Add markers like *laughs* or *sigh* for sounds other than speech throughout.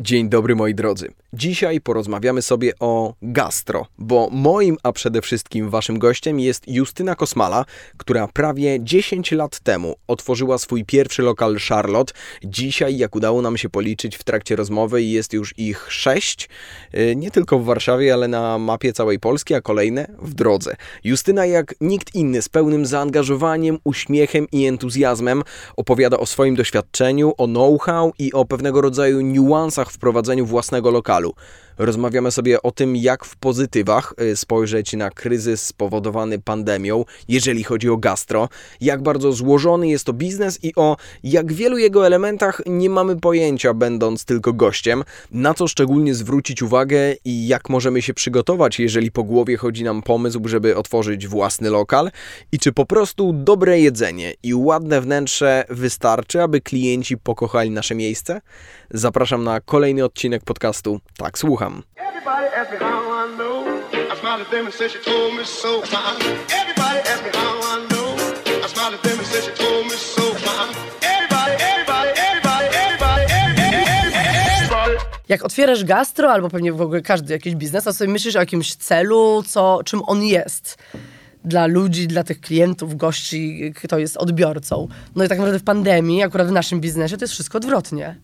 Dzień dobry moi drodzy. Dzisiaj porozmawiamy sobie o gastro, bo moim, a przede wszystkim waszym gościem jest Justyna Kosmala, która prawie 10 lat temu otworzyła swój pierwszy lokal Charlotte. Dzisiaj, jak udało nam się policzyć w trakcie rozmowy, jest już ich 6, y, nie tylko w Warszawie, ale na mapie całej Polski, a kolejne w drodze. Justyna jak nikt inny z pełnym zaangażowaniem, uśmiechem i entuzjazmem opowiada o swoim doświadczeniu, o know-how i o pewnego rodzaju niuansach w prowadzeniu własnego lokalu. Rozmawiamy sobie o tym, jak w pozytywach y, spojrzeć na kryzys spowodowany pandemią, jeżeli chodzi o gastro, jak bardzo złożony jest to biznes i o jak wielu jego elementach nie mamy pojęcia, będąc tylko gościem, na co szczególnie zwrócić uwagę i jak możemy się przygotować, jeżeli po głowie chodzi nam pomysł, żeby otworzyć własny lokal i czy po prostu dobre jedzenie i ładne wnętrze wystarczy, aby klienci pokochali nasze miejsce? Zapraszam na kolejny odcinek podcastu Tak Słucham. Jak otwierasz gastro, albo pewnie w ogóle każdy jakiś biznes, to sobie myślisz o jakimś celu, co, czym on jest. Dla ludzi, dla tych klientów, gości, kto jest odbiorcą. No i tak naprawdę w pandemii, akurat w naszym biznesie, to jest wszystko odwrotnie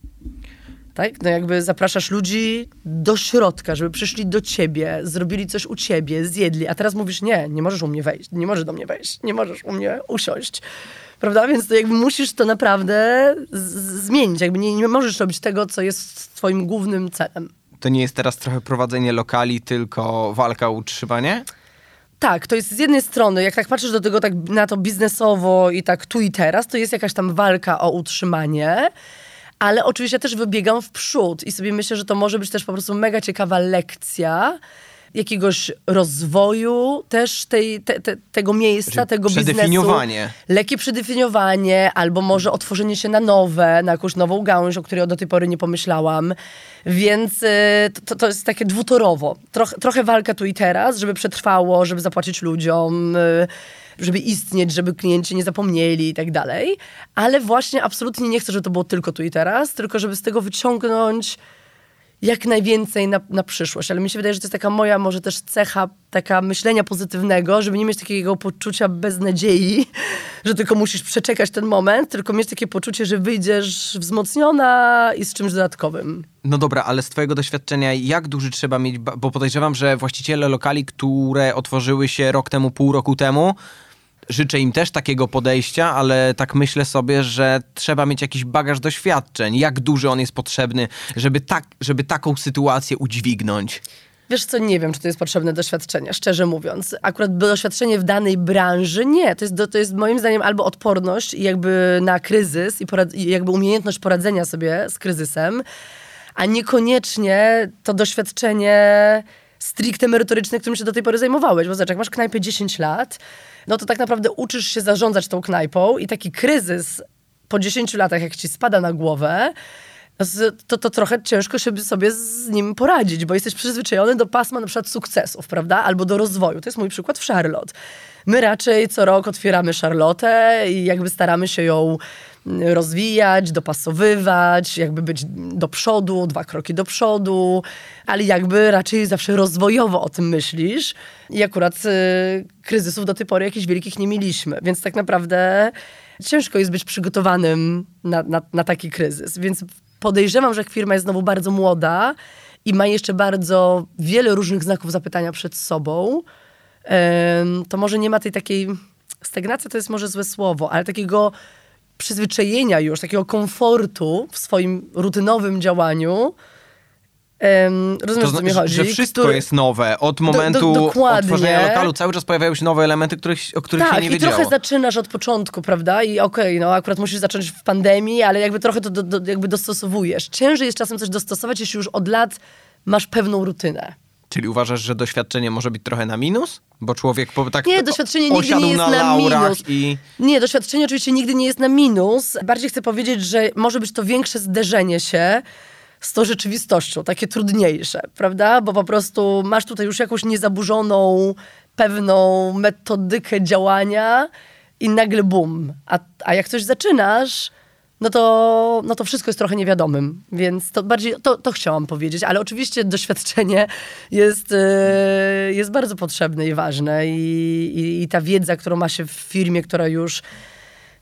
tak? No jakby zapraszasz ludzi do środka, żeby przyszli do ciebie, zrobili coś u ciebie, zjedli, a teraz mówisz nie, nie możesz u mnie wejść, nie możesz do mnie wejść, nie możesz u mnie usiąść. Prawda? Więc to jakby musisz to naprawdę zmienić. Jakby nie, nie możesz robić tego, co jest twoim głównym celem. To nie jest teraz trochę prowadzenie lokali, tylko walka o utrzymanie? Tak, to jest z jednej strony, jak tak patrzysz do tego tak na to biznesowo i tak tu i teraz, to jest jakaś tam walka o utrzymanie ale oczywiście też wybiegam w przód i sobie myślę, że to może być też po prostu mega ciekawa lekcja jakiegoś rozwoju też tej, te, te, tego miejsca, znaczy, tego przedefiniowanie. biznesu. Lekkie przedefiniowanie, albo może otworzenie się na nowe, na jakąś nową gałąź, o której do tej pory nie pomyślałam. Więc y, to, to jest takie dwutorowo. Troch, trochę walka tu i teraz, żeby przetrwało, żeby zapłacić ludziom, y, żeby istnieć, żeby klienci nie zapomnieli i tak dalej. Ale właśnie absolutnie nie chcę, żeby to było tylko tu i teraz, tylko żeby z tego wyciągnąć jak najwięcej na, na przyszłość. Ale mi się wydaje, że to jest taka moja może też cecha taka myślenia pozytywnego, żeby nie mieć takiego poczucia beznadziei, *laughs* że tylko musisz przeczekać ten moment, tylko mieć takie poczucie, że wyjdziesz wzmocniona i z czymś dodatkowym. No dobra, ale z twojego doświadczenia jak duży trzeba mieć, bo podejrzewam, że właściciele lokali, które otworzyły się rok temu, pół roku temu, życzę im też takiego podejścia, ale tak myślę sobie, że trzeba mieć jakiś bagaż doświadczeń. Jak duży on jest potrzebny, żeby, tak, żeby taką sytuację udźwignąć? Wiesz co, nie wiem, czy to jest potrzebne doświadczenie, szczerze mówiąc. Akurat doświadczenie w danej branży, nie. To jest, to jest moim zdaniem albo odporność jakby na kryzys i, porad- i jakby umiejętność poradzenia sobie z kryzysem, a niekoniecznie to doświadczenie stricte merytoryczne, którym się do tej pory zajmowałeś. Bo zobacz, jak masz knajpę 10 lat, no to tak naprawdę uczysz się zarządzać tą knajpą i taki kryzys po 10 latach, jak ci spada na głowę, to, to trochę ciężko się sobie z nim poradzić, bo jesteś przyzwyczajony do pasma na przykład sukcesów, prawda? Albo do rozwoju. To jest mój przykład w Charlotte. My raczej co rok otwieramy Charlotte i jakby staramy się ją rozwijać, dopasowywać, jakby być do przodu, dwa kroki do przodu, ale jakby raczej zawsze rozwojowo o tym myślisz. I akurat y, kryzysów do tej pory jakichś wielkich nie mieliśmy, więc tak naprawdę ciężko jest być przygotowanym na, na, na taki kryzys. Więc podejrzewam, że firma jest znowu bardzo młoda i ma jeszcze bardzo wiele różnych znaków zapytania przed sobą. To może nie ma tej takiej stagnacja to jest może złe słowo, ale takiego przyzwyczajenia już, takiego komfortu w swoim rutynowym działaniu. Um, rozumiesz, to, o co mi chodzi? Że wszystko Który... jest nowe. Od momentu do, do, otworzenia lokalu cały czas pojawiają się nowe elementy, których, o których tak, się nie wiedziało. Tak, i trochę zaczynasz od początku, prawda? I okej, okay, no akurat musisz zacząć w pandemii, ale jakby trochę to do, do, jakby dostosowujesz. Ciężej jest czasem coś dostosować, jeśli już od lat masz pewną rutynę. Czyli uważasz, że doświadczenie może być trochę na minus? Bo człowiek po, tak Nie, doświadczenie nigdy nie jest na, na minus. I... Nie, doświadczenie oczywiście nigdy nie jest na minus. Bardziej chcę powiedzieć, że może być to większe zderzenie się z tą rzeczywistością, takie trudniejsze, prawda? Bo po prostu masz tutaj już jakąś niezaburzoną, pewną metodykę działania i nagle bum. A, a jak coś zaczynasz, no to, no to wszystko jest trochę niewiadomym, więc to bardziej, to, to chciałam powiedzieć, ale oczywiście doświadczenie jest, e, jest bardzo potrzebne i ważne i, i, i ta wiedza, którą ma się w firmie, która już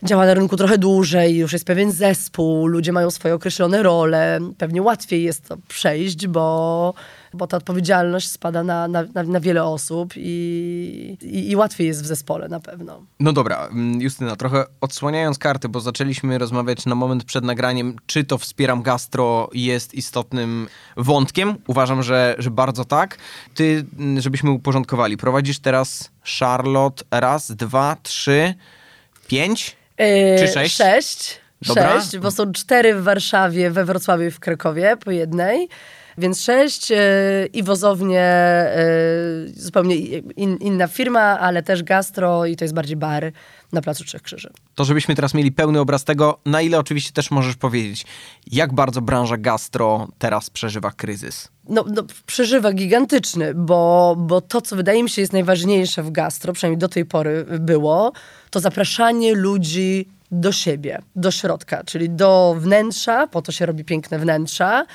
działa na rynku trochę dłużej, już jest pewien zespół, ludzie mają swoje określone role, pewnie łatwiej jest to przejść, bo, bo ta odpowiedzialność spada na, na, na, wiele osób i, i, i, łatwiej jest w zespole na pewno. No dobra, mm, Justyna, trochę odsłaniając karty, bo zaczęliśmy rozmawiać na moment przed nagraniem, czy to Wspieram Gastro jest istotnym wątkiem. Uważam, że, że bardzo tak. Ty, mm, żebyśmy uporządkowali, prowadzisz teraz Charlotte raz, dwa, trzy, pięć? Yy, Czy sześć? Sześć. Dobra. Sześć, bo są cztery w Warszawie, we Wrocławiu i w Krakowie po jednej. Więc sześć yy, i wozownie yy, zupełnie in, inna firma, ale też gastro i to jest bardziej bar na Placu Trzech Krzyży. To żebyśmy teraz mieli pełny obraz tego, na ile oczywiście też możesz powiedzieć, jak bardzo branża gastro teraz przeżywa kryzys? No, no, przeżywa gigantyczny, bo, bo to, co wydaje mi się jest najważniejsze w gastro, przynajmniej do tej pory było, to zapraszanie ludzi do siebie, do środka, czyli do wnętrza, po to się robi piękne wnętrza,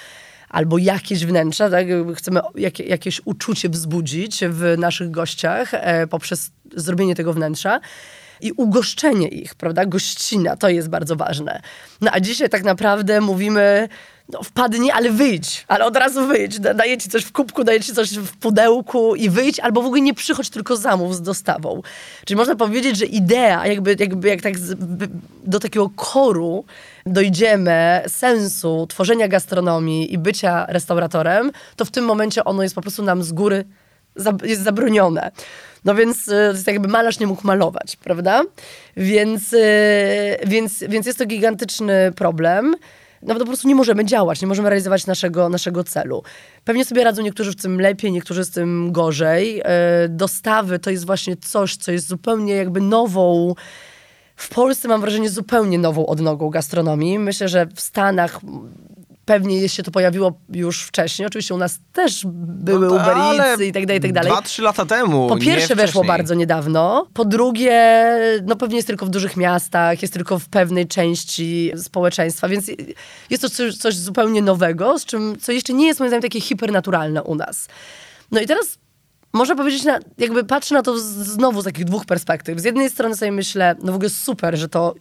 albo jakieś wnętrza, tak? chcemy jak, jakieś uczucie wzbudzić w naszych gościach e, poprzez zrobienie tego wnętrza i ugoszczenie ich, prawda? Gościna, to jest bardzo ważne. No a dzisiaj tak naprawdę mówimy, no wpadnij, ale wyjdź, ale od razu wyjdź. Daję ci coś w kubku, daję ci coś w pudełku i wyjdź, albo w ogóle nie przychodź, tylko zamów z dostawą. Czyli można powiedzieć, że idea, jakby, jakby jak tak do takiego koru dojdziemy sensu tworzenia gastronomii i bycia restauratorem, to w tym momencie ono jest po prostu nam z góry jest zabronione. No więc to jest jakby malarz nie mógł malować, prawda? Więc, e, więc, więc jest to gigantyczny problem. No po prostu nie możemy działać, nie możemy realizować naszego, naszego celu. Pewnie sobie radzą niektórzy w tym lepiej, niektórzy z tym gorzej. E, dostawy to jest właśnie coś, co jest zupełnie jakby nową w Polsce mam wrażenie zupełnie nową odnogą gastronomii. Myślę, że w Stanach pewnie się to pojawiło już wcześniej. Oczywiście u nas też były no Uber Eats i tak dalej, i tak dalej. Dwa, trzy lata temu. Po pierwsze weszło bardzo niedawno. Po drugie, no pewnie jest tylko w dużych miastach, jest tylko w pewnej części społeczeństwa, więc jest to coś, coś zupełnie nowego, z czym, co jeszcze nie jest moim zdaniem takie hipernaturalne u nas. No i teraz można powiedzieć, na, jakby patrzę na to znowu z takich dwóch perspektyw. Z jednej strony sobie myślę, no w ogóle super, że to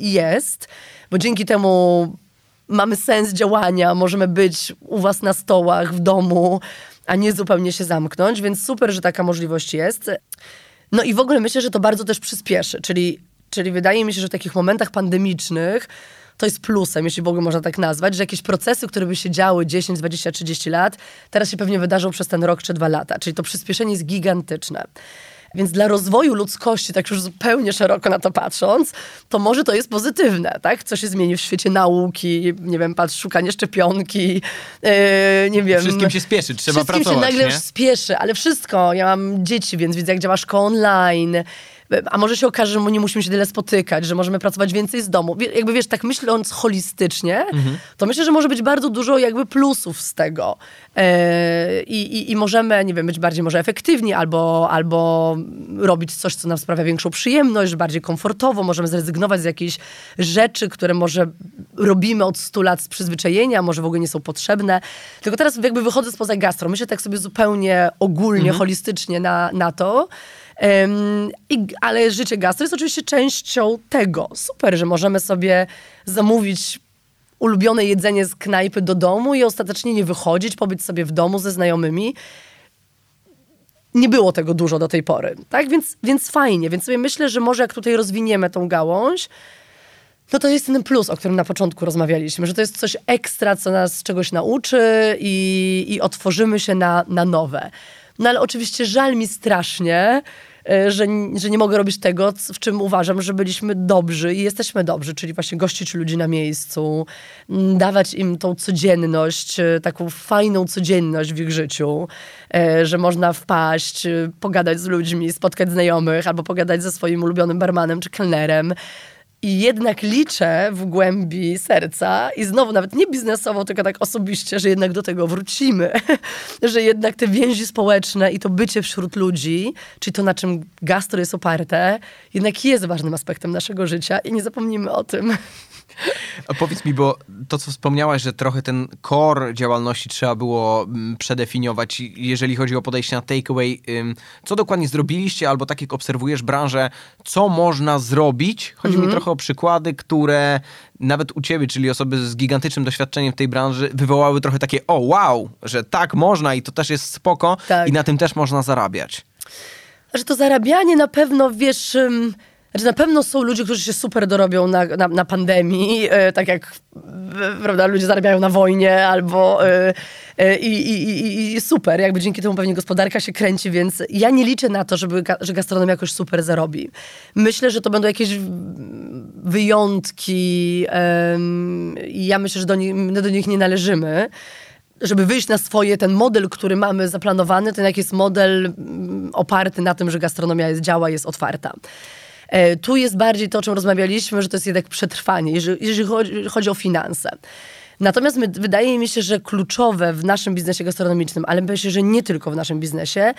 jest, bo dzięki temu mamy sens działania, możemy być u was na stołach, w domu, a nie zupełnie się zamknąć, więc super, że taka możliwość jest. No i w ogóle myślę, że to bardzo też przyspieszy, czyli, czyli wydaje mi się, że w takich momentach pandemicznych to jest plusem, jeśli w ogóle można tak nazwać, że jakieś procesy, które by się działy 10, 20, 30 lat, teraz się pewnie wydarzą przez ten rok czy dwa lata. Czyli to przyspieszenie jest gigantyczne. Więc dla rozwoju ludzkości, tak już zupełnie szeroko na to patrząc, to może to jest pozytywne, tak? Co się zmieni w świecie nauki, nie wiem, patrz, szukanie szczepionki, yy, nie wiem. Wszystkim się spieszy, trzeba wszystkim pracować, się nagle nie? już spieszy, ale wszystko. Ja mam dzieci, więc widzę, jak działa szkoła online, a może się okaże, że nie musimy się tyle spotykać, że możemy pracować więcej z domu. Jakby wiesz, tak myśląc holistycznie, mhm. to myślę, że może być bardzo dużo jakby plusów z tego. E, i, i, możemy, nie wiem, być bardziej może efektywni albo, albo robić coś, co nam sprawia większą przyjemność, bardziej komfortowo. Możemy zrezygnować z jakichś rzeczy, które może robimy od 100 lat z przyzwyczajenia, może w ogóle nie są potrzebne. Tylko teraz jakby wychodzę spoza gastro. Myślę tak sobie zupełnie ogólnie, mhm. holistycznie na, na to. I, ale życie gastro jest oczywiście częścią tego. Super, że możemy sobie zamówić ulubione jedzenie z knajpy do domu i ostatecznie nie wychodzić, pobyć sobie w domu ze znajomymi. Nie było tego dużo do tej pory, tak? Więc, więc fajnie. Więc sobie myślę, że może jak tutaj rozwiniemy tą gałąź, no to jest ten plus, o którym na początku rozmawialiśmy, że to jest coś ekstra, co nas czegoś nauczy i, i otworzymy się na, na nowe. No ale oczywiście żal mi strasznie, że, że nie mogę robić tego, w czym uważam, że byliśmy dobrzy i jesteśmy dobrzy, czyli właśnie gościć ludzi na miejscu, dawać im tą codzienność, e, taką fajną codzienność w ich życiu, e, że można wpaść, pogadać z ludźmi, spotkać znajomych albo pogadać ze swoim ulubionym barmanem czy kelnerem. I jednak liczę w głębi serca i znowu nawet nie biznesowo, tylko tak osobiście, że jednak do tego wrócimy. *laughs* że jednak te więzi społeczne i to bycie wśród ludzi, czyli to na czym gastro jest oparte, jednak jest ważnym aspektem naszego życia i nie zapomnimy o tym. Powiedz mi, bo to, co wspomniałaś, że trochę ten core działalności trzeba było mm, przedefiniować, jeżeli chodzi o podejście na takeaway. Co dokładnie zrobiliście, albo tak jak obserwujesz branżę, co można zrobić? Chodzi -hmm. mi mhm. trochę o przykłady, które nawet u ciebie, czyli osoby z gigantycznym doświadczeniem w tej branży, wywołały trochę takie o wow, że tak można i to też jest spoko tak. i na tym też można zarabiać. Że to zarabianie na pewno, wiesz... Znaczy na pewno są ludzie, którzy się super dorobią na, na, na pandemii, e, tak jak e, prawda, ludzie zarabiają na wojnie albo e, e i, i, super, jakby dzięki temu pewnie gospodarka się kręci, więc ja nie liczę na to, żeby, że gastronomia jakoś super zarobi. Myślę, że to będą jakieś wyjątki i ja myślę, że do, nich, my do nich nie należymy żeby wyjść na swoje, ten model, który mamy zaplanowany, ten jak jest model mm, oparty na tym, że gastronomia jest, działa, jest otwarta. E, tu jest bardziej to, o czym rozmawialiśmy, że to jest jednak przetrwanie, jeżeli, chodzi, chodzi o finanse. Natomiast my, wydaje mi się, że kluczowe w naszym biznesie gastronomicznym, ale myślę, że nie tylko w naszym biznesie,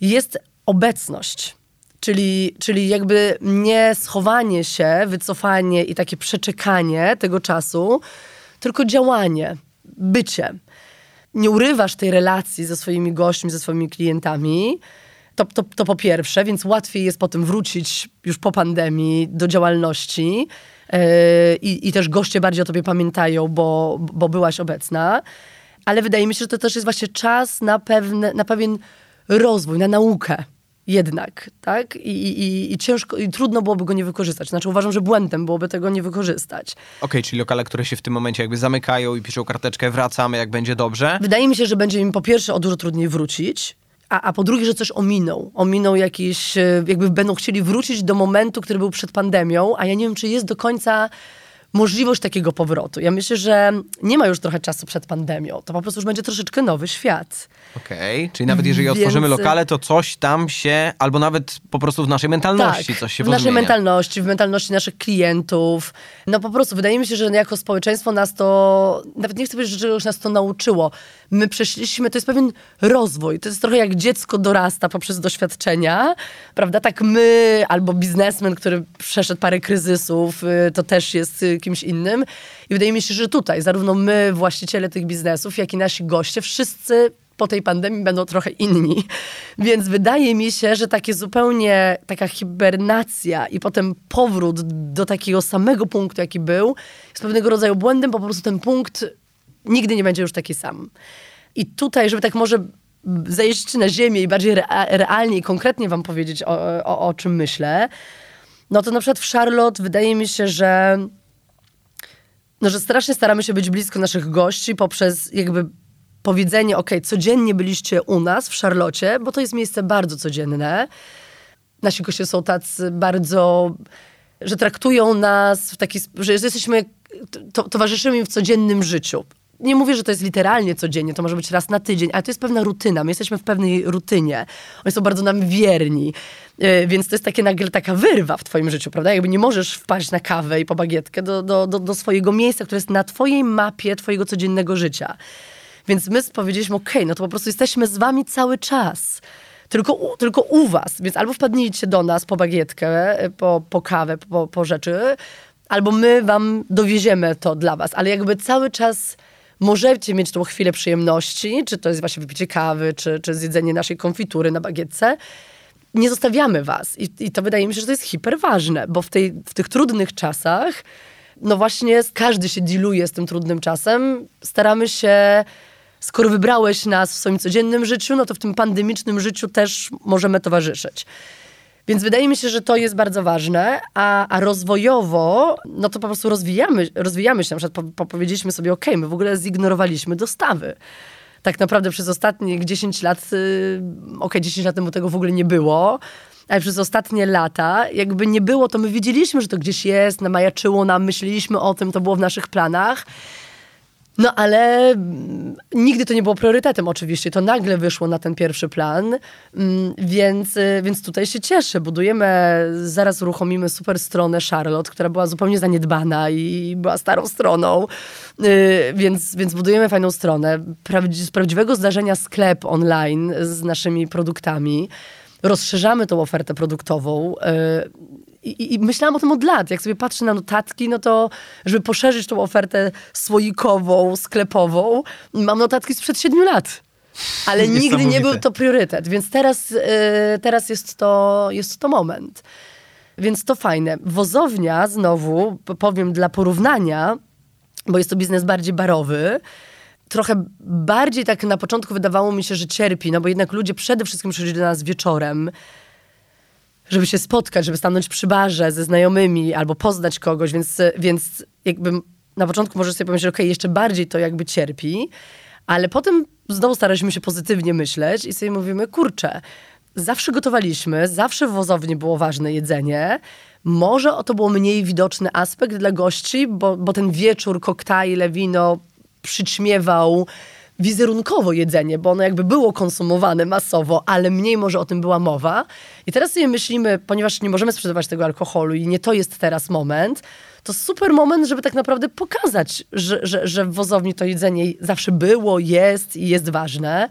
jest obecność. Czyli, czyli jakby nie schowanie się, wycofanie i takie przeczekanie tego czasu, tylko działanie, bycie. Nie urywasz tej relacji ze swoimi gośćmi, ze swoimi klientami, to, to, to po pierwsze, więc łatwiej jest potem wrócić już po pandemii do działalności yy, i też goście bardziej o tobie pamiętają, bo, bo byłaś obecna. Ale wydaje mi się, że to też jest właśnie czas na, pewne, na pewien rozwój, na naukę jednak, tak? I, i, i ciężko, i trudno byłoby go nie wykorzystać. Znaczy uważam, że błędem byłoby tego nie wykorzystać. Okej, okay, czyli lokale, które się w tym momencie jakby zamykają i piszą karteczkę, wracamy, jak będzie dobrze. Wydaje mi się, że będzie im po pierwsze o dużo trudniej wrócić, a, a po drugie, że coś ominął. Ominął jakiś, e, jakby będą chcieli wrócić do momentu, który był przed pandemią, a ja nie wiem, czy jest do końca możliwość takiego powrotu. Ja myślę, że nie ma już trochę czasu przed pandemią. To po prostu już będzie troszeczkę nowy świat. Okej, okay. czyli nawet jeżeli Więc... otworzymy lokale, to coś tam się, albo nawet po prostu w naszej mentalności tak, coś się w naszej mentalności, w mentalności naszych klientów. No po prostu wydaje mi się, że jako społeczeństwo nas to, nawet nie chcę powiedzieć, że już nas to nauczyło. My przeszliśmy, to jest pewien rozwój. To jest trochę jak dziecko dorasta poprzez doświadczenia, prawda? Tak my, albo biznesmen, który przeszedł parę kryzysów, y, to też jest y, kimś innym. I wydaje mi się, że tutaj zarówno my, właściciele tych biznesów, jak i nasi goście, wszyscy po tej pandemii będą trochę inni. *laughs* Więc wydaje mi się, że takie zupełnie taka hibernacja i potem powrót do takiego samego punktu, jaki był, jest pewnego rodzaju błędem, bo po prostu ten punkt nigdy nie będzie już taki sam. I tutaj, żeby tak może zejść na ziemię i bardziej realnie i konkretnie wam powiedzieć o, o, o czym myślę, no to na przykład w Charlotte wydaje mi się, że no, że strasznie staramy się być blisko naszych gości poprzez jakby powiedzenie, ok, codziennie byliście u nas w Szarlocie, bo to jest miejsce bardzo codzienne. Nasi goście są tacy bardzo, że traktują nas w taki, że jesteśmy, to, towarzyszymy im w codziennym życiu. Nie mówię, że to jest literalnie codziennie, to może być raz na tydzień, ale to jest pewna rutyna. My jesteśmy w pewnej rutynie. Oni są bardzo nam wierni. Yy, więc to jest takie nagle taka wyrwa w twoim życiu, prawda? Jakby nie możesz wpaść na kawę i po bagietkę do, do, do, do swojego miejsca, które jest na twojej mapie twojego codziennego życia. Więc my powiedzieliśmy, okej, okay, no to po prostu jesteśmy z wami cały czas. Tylko u, tylko u was. Więc albo wpadnijcie do nas po bagietkę, po, po kawę, po, po rzeczy, albo my wam dowieziemy to dla was. Ale jakby cały czas możecie mieć tą chwilę przyjemności, czy to jest właśnie wypicie kawy, czy, czy zjedzenie naszej konfitury na bagietce. Nie zostawiamy was. I, I to wydaje mi się, że to jest hiper ważne, bo w, tej, w tych trudnych czasach, no właśnie każdy się dealuje z tym trudnym czasem. Staramy się skoro wybrałeś nas w swoim codziennym życiu, no to w tym pandemicznym życiu też możemy towarzyszyć. Więc wydaje mi się, że to jest bardzo ważne, a, a rozwojowo, no to po prostu rozwijamy, rozwijamy się. Na przykład po, po powiedzieliśmy sobie, ok, my w ogóle zignorowaliśmy dostawy. Tak naprawdę przez ostatnie 10 lat, yy, ok, 10 lat temu tego w ogóle nie było, ale przez ostatnie lata, jakby nie było, to my wiedzieliśmy, że to gdzieś jest, namajaczyło nam, myśleliśmy o tym, to było w naszych planach. No ale mm, nigdy to nie było priorytetem oczywiście. To nagle wyszło na ten pierwszy plan, mm, więc, y, więc tutaj się cieszę. Budujemy, zaraz uruchomimy super stronę Charlotte, która była zupełnie zaniedbana i była starą stroną, y, więc, więc budujemy fajną stronę. Z prawdziwego zdarzenia sklep online z naszymi produktami. Rozszerzamy tą ofertę produktową y, i, I, myślałam o tym od lat. Jak sobie patrzę na notatki, no to żeby poszerzyć tą ofertę słoikową, sklepową, mam notatki sprzed siedmiu lat. Ale *laughs* nigdy nie był to priorytet, więc teraz, yy, teraz jest, to, jest to moment. Więc to fajne. Wozownia, znowu powiem dla porównania, bo jest to biznes bardziej barowy, trochę bardziej tak na początku wydawało mi się, że cierpi, no bo jednak ludzie przede wszystkim przychodzili do nas wieczorem, żeby się spotkać, żeby stanąć przy barze ze znajomymi albo poznać kogoś, więc, więc jakby na początku możesz sobie pomyśleć, okej, okay, jeszcze bardziej to jakby cierpi, ale potem znowu staraliśmy się pozytywnie myśleć i sobie mówimy, kurczę, zawsze gotowaliśmy, zawsze w wozowni było ważne jedzenie, może to było mniej widoczny aspekt dla gości, bo, bo ten wieczór, koktajle, wino przyćmiewał wizerunkowo jedzenie, bo ono jakby było konsumowane masowo, ale mniej może o tym była mowa. I teraz sobie myślimy, ponieważ nie możemy sprzedawać tego alkoholu i nie to jest teraz moment, to super moment, żeby tak naprawdę pokazać, że, że, że w wozowni to jedzenie zawsze było, jest i jest ważne.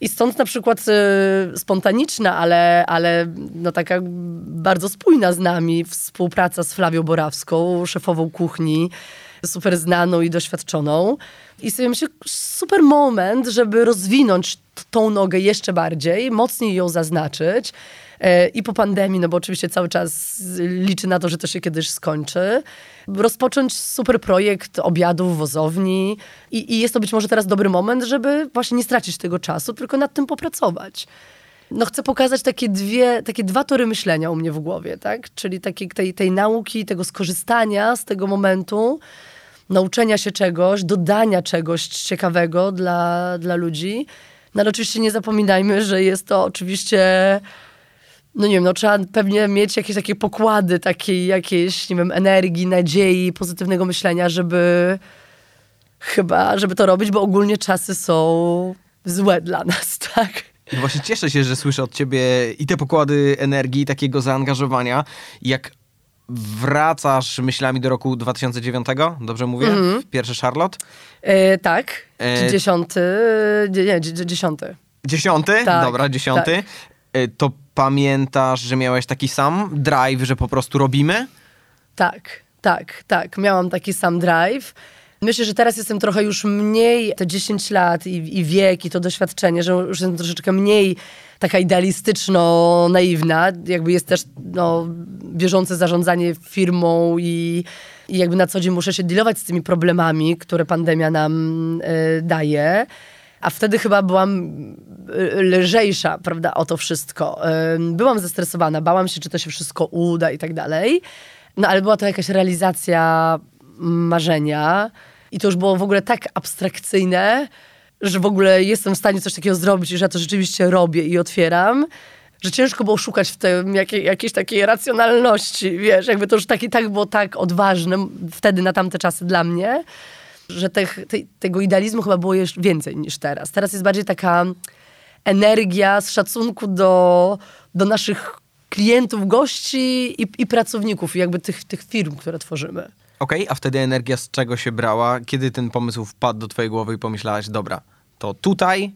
I stąd na przykład y, spontaniczna, ale, ale no taka bardzo spójna z nami współpraca z Flawią Borawską, szefową kuchni, super znaną i doświadczoną. I sobie myślę, super moment, żeby rozwinąć tą nogę jeszcze bardziej, mocniej ją zaznaczyć. E, I po pandemii, no bo oczywiście cały czas liczy na to, że to się kiedyś skończy. Rozpocząć super projekt obiadów, wozowni. I, I jest to być może teraz dobry moment, żeby właśnie nie stracić tego czasu, tylko nad tym popracować no chcę pokazać takie dwie, takie dwa tory myślenia u mnie w głowie, tak? Czyli takiej, tej, tej nauki, tego skorzystania z tego momentu, nauczenia się czegoś, dodania czegoś ciekawego dla, dla ludzi. No ale oczywiście nie zapominajmy, że jest to oczywiście no nie wiem, no trzeba pewnie mieć jakieś takie pokłady takiej jakiejś, nie wiem, energii, nadziei, pozytywnego myślenia, żeby chyba, żeby to robić, bo ogólnie czasy są złe dla *laughs* nas, tak? No właśnie cieszę się, że słyszę od ciebie i te pokłady energii, takiego zaangażowania. Jak wracasz myślami do roku 2009, dobrze mówię? Mm. Pierwszy Charlotte? E, tak, e... dziesiąty, nie, dziesiąty. Dziesiąty? Tak, Dobra, dziesiąty. Tak. E, to pamiętasz, że miałeś taki sam drive, że po prostu robimy? Tak, tak, tak. Miałam taki sam drive. Myślę, że teraz jestem trochę już mniej, te 10 lat i, i wiek i to doświadczenie, że już jestem troszeczkę mniej taka idealistyczno-naiwna. Jakby jest też no, bieżące zarządzanie firmą i, i jakby na co dzień muszę się dealować z tymi problemami, które pandemia nam y, daje. A wtedy chyba byłam e, lżejsza, prawda, o to wszystko. Byłam zestresowana, bałam się, czy to się wszystko uda i tak dalej. No ale była to jakaś realizacja marzenia. I to już było w ogóle tak abstrakcyjne, że w ogóle jestem w stanie coś takiego zrobić, że ja to rzeczywiście robię i otwieram, że ciężko było szukać w tym jakiej, jakiejś takiej racjonalności, wiesz, jakby to już taki, tak było tak odważne wtedy na tamte czasy dla mnie, że te, te, tego idealizmu chyba było jeszcze więcej niż teraz. Teraz jest bardziej taka energia z szacunku do, do naszych klientów, gości i, i pracowników, jakby tych, tych firm, które tworzymy. Okej, okay, a wtedy energia z czego się brała? Kiedy ten pomysł wpadł do twojej głowy i pomyślałaś, dobra, to tutaj,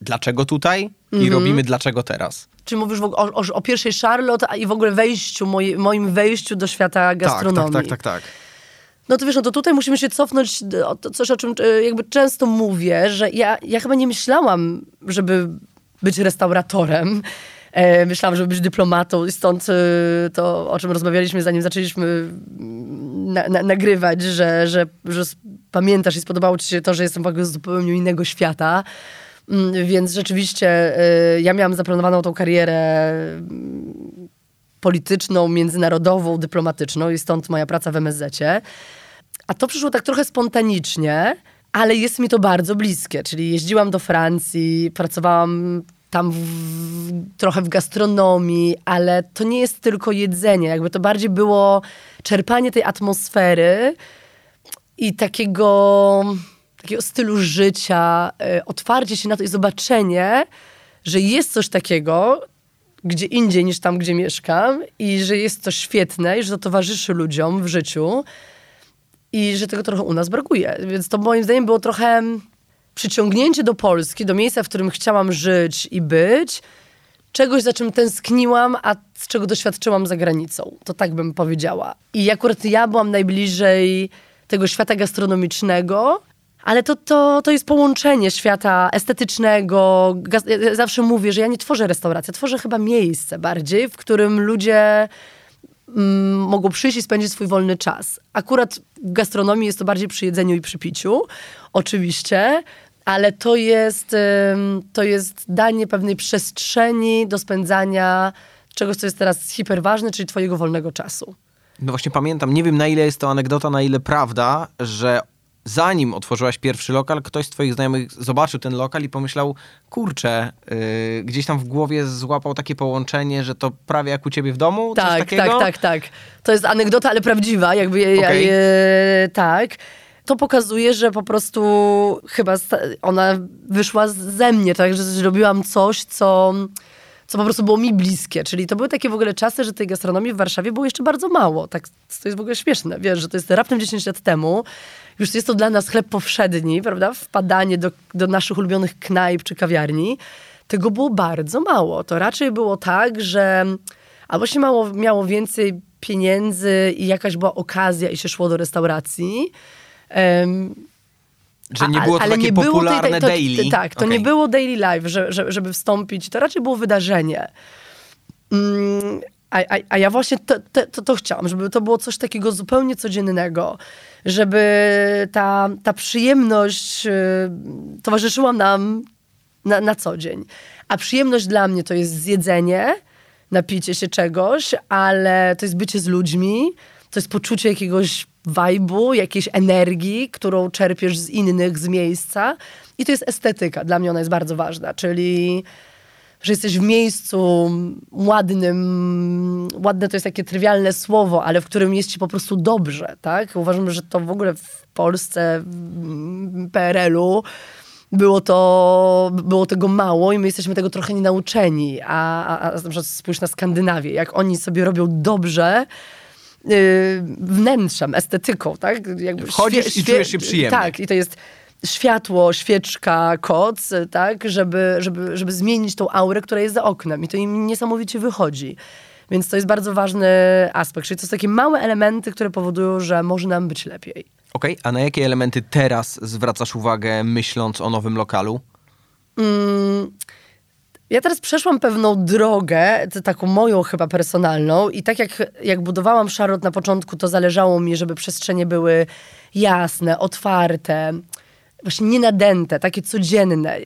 dlaczego tutaj i mm -hmm. robimy dlaczego teraz? Czy mówisz o, o, o, pierwszej Charlotte i w ogóle wejściu, moje, moim wejściu do świata tak, gastronomii? Tak, tak, tak, tak. tak. No to wiesz, no to tutaj musimy się cofnąć, do, coś o czym e, jakby często mówię, że ja, ja chyba nie myślałam, żeby być restauratorem. E, myślałam, żeby być dyplomatą i stąd e, to, o czym rozmawialiśmy, zanim zaczęliśmy na, na, nagrywać, że, że, że pamiętasz i spodobało ci się to, że jestem z zupełnie innego świata. Mm, więc rzeczywiście y, ja miałam zaplanowaną tą karierę mm, polityczną, międzynarodową, dyplomatyczną i stąd moja praca w MSZ-cie. A to przyszło tak trochę spontanicznie, ale jest mi to bardzo bliskie. Czyli jeździłam do Francji, pracowałam tam w, trochę w gastronomii, ale to nie jest tylko jedzenie. Jakby to bardziej było czerpanie tej atmosfery i takiego, takiego stylu życia, y, otwarcie się na to i zobaczenie, że jest coś takiego, gdzie indziej niż tam, gdzie mieszkam i że jest to świetne i że to towarzyszy ludziom w życiu i że tego trochę u nas brakuje. Więc to moim zdaniem było trochę przyciągnięcie do Polski, do miejsca, w którym chciałam żyć i być, czegoś, za czym tęskniłam, a z czego doświadczyłam za granicą. To tak bym powiedziała. I akurat ja byłam najbliżej tego świata gastronomicznego, ale to, to, to jest połączenie świata estetycznego. Ja zawsze mówię, że ja nie tworzę restauracji, tworzę chyba miejsce bardziej, w którym ludzie mogą przyjść i spędzić swój wolny czas. Akurat w gastronomii jest to bardziej przy jedzeniu i przy piciu, oczywiście, ale to jest, to jest danie pewnej przestrzeni do spędzania czegoś, co jest teraz hiperważne, czyli twojego wolnego czasu. No właśnie pamiętam, nie wiem na ile jest to anegdota, na ile prawda, że zanim otworzyłaś pierwszy lokal, ktoś z twoich znajomych zobaczył ten lokal i pomyślał, kurczę, yy, gdzieś tam w głowie złapał takie połączenie, że to prawie jak u ciebie w domu? Tak, tak, tak, tak. To jest anegdota, ale prawdziwa, jakby okay. ja, tak. To pokazuje, że po prostu chyba ona wyszła ze mnie, tak, że zrobiłam coś, co co po prostu było mi bliskie. Czyli to były takie w ogóle czasy, że tej gastronomii w Warszawie było jeszcze bardzo mało. Tak, to jest w ogóle śmieszne, wiesz, że to jest raptem 10 lat temu. Już jest to dla nas chleb powszedni, prawda? Wpadanie do, do naszych ulubionych knajp czy kawiarni. Tego było bardzo mało. To raczej było tak, że albo się mało, miało więcej pieniędzy i jakaś była okazja i się szło do restauracji. Um, że nie było to ale takie nie popularne tej, to, daily. Tak, to okay. nie było daily life, że, że, żeby wstąpić. To raczej było wydarzenie. Mm, a, a, a, ja właśnie to, to, to, chciałam, żeby to było coś takiego zupełnie codziennego, żeby ta, ta przyjemność y, towarzyszyła nam na, na co dzień. A przyjemność dla mnie to jest zjedzenie, napicie się czegoś, ale to jest bycie z ludźmi, to jest poczucie jakiegoś wajbu, jakiejś energii, którą czerpiesz z innych, z miejsca. I to jest estetyka. Dla mnie ona jest bardzo ważna, czyli że jesteś w miejscu ładnym, ładne to jest takie trywialne słowo, ale w którym jest ci po prostu dobrze, tak? Uważam, że to w ogóle w Polsce, w PRL-u było to, było tego mało i my jesteśmy tego trochę nienauczeni, a, a, a na przykład spójrz na Skandynawię, jak oni sobie robią dobrze, Y, wnętrzem, estetyką, tak? Jakby Wchodzisz świe- i czujesz się przyjemnie. Tak, i to jest światło, świeczka, koc, tak? Żeby, żeby, żeby zmienić tą aurę, która jest za oknem i to im niesamowicie wychodzi. Więc to jest bardzo ważny aspekt, czyli to są takie małe elementy, które powodują, że może nam być lepiej. Okej, okay, a na jakie elementy teraz zwracasz uwagę, myśląc o nowym lokalu? Mm, ja teraz przeszłam pewną drogę, taką moją chyba personalną i tak jak, jak budowałam Charlotte na początku, to zależało mi, żeby przestrzenie były jasne, otwarte, właśnie nienadęte, takie codzienne,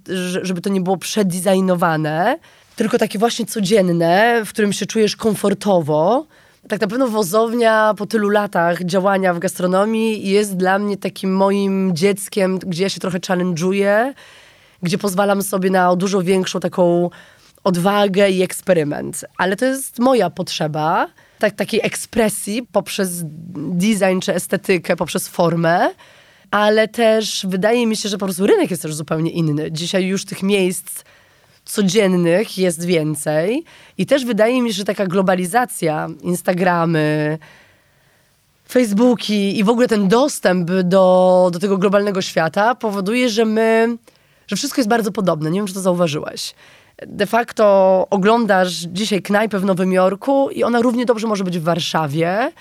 żeby to nie było przeddesignowane, tylko takie właśnie codzienne, w którym się czujesz komfortowo. Tak na pewno wozownia po tylu latach działania w gastronomii jest dla mnie takim moim dzieckiem, gdzie ja się trochę challenge'uję, gdzie pozwalam sobie na dużo większą taką odwagę i eksperyment. Ale to jest moja potrzeba, tak, takiej ekspresji poprzez design czy estetykę, poprzez formę, ale też wydaje mi się, że po prostu rynek jest też zupełnie inny. Dzisiaj już tych miejsc codziennych jest więcej i też wydaje mi się, że taka globalizacja, Instagramy, Facebooki i w ogóle ten dostęp do, do tego globalnego świata powoduje, że my że wszystko jest bardzo podobne. Nie wiem, czy to zauważyłeś. De facto oglądasz dzisiaj knajpę w Nowym Jorku i ona równie dobrze może być w Warszawie.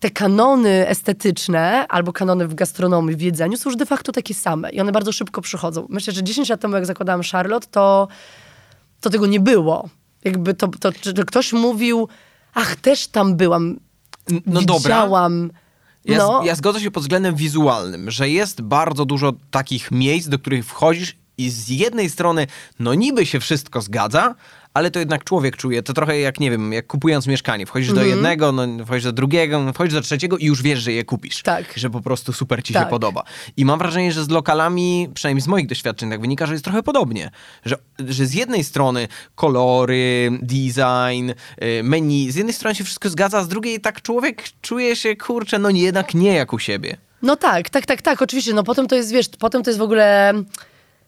Te kanony estetyczne albo kanony w gastronomii, w jedzeniu są już de facto takie same i one bardzo szybko przychodzą. Myślę, że 10 lat temu, jak zakładałam Charlotte, to, to tego nie było. Jakby to, to, to ktoś mówił, ach, też tam byłam, no widziałam. Dobra ja, no. ja zgodzę się pod względem wizualnym, że jest bardzo dużo takich miejsc, do których wchodzisz i z jednej strony, no niby się wszystko zgadza, ale to jednak człowiek czuje. To trochę jak, nie wiem, jak kupując mieszkanie. Wchodzisz mm -hmm. do mhm. jednego, no, wchodzisz do drugiego, no, wchodzisz do trzeciego i już wiesz, że je kupisz. Tak. Że po prostu super ci tak. się podoba. I mam wrażenie, że z lokalami, przynajmniej z moich doświadczeń tak wynika, że jest trochę podobnie. Że, że z jednej strony kolory, design, y, menu, z jednej strony się wszystko zgadza, a z drugiej tak człowiek czuje się, kurczę, no jednak nie jak u siebie. No tak, tak, tak, tak, oczywiście. No potem to jest, wiesz, potem to jest w ogóle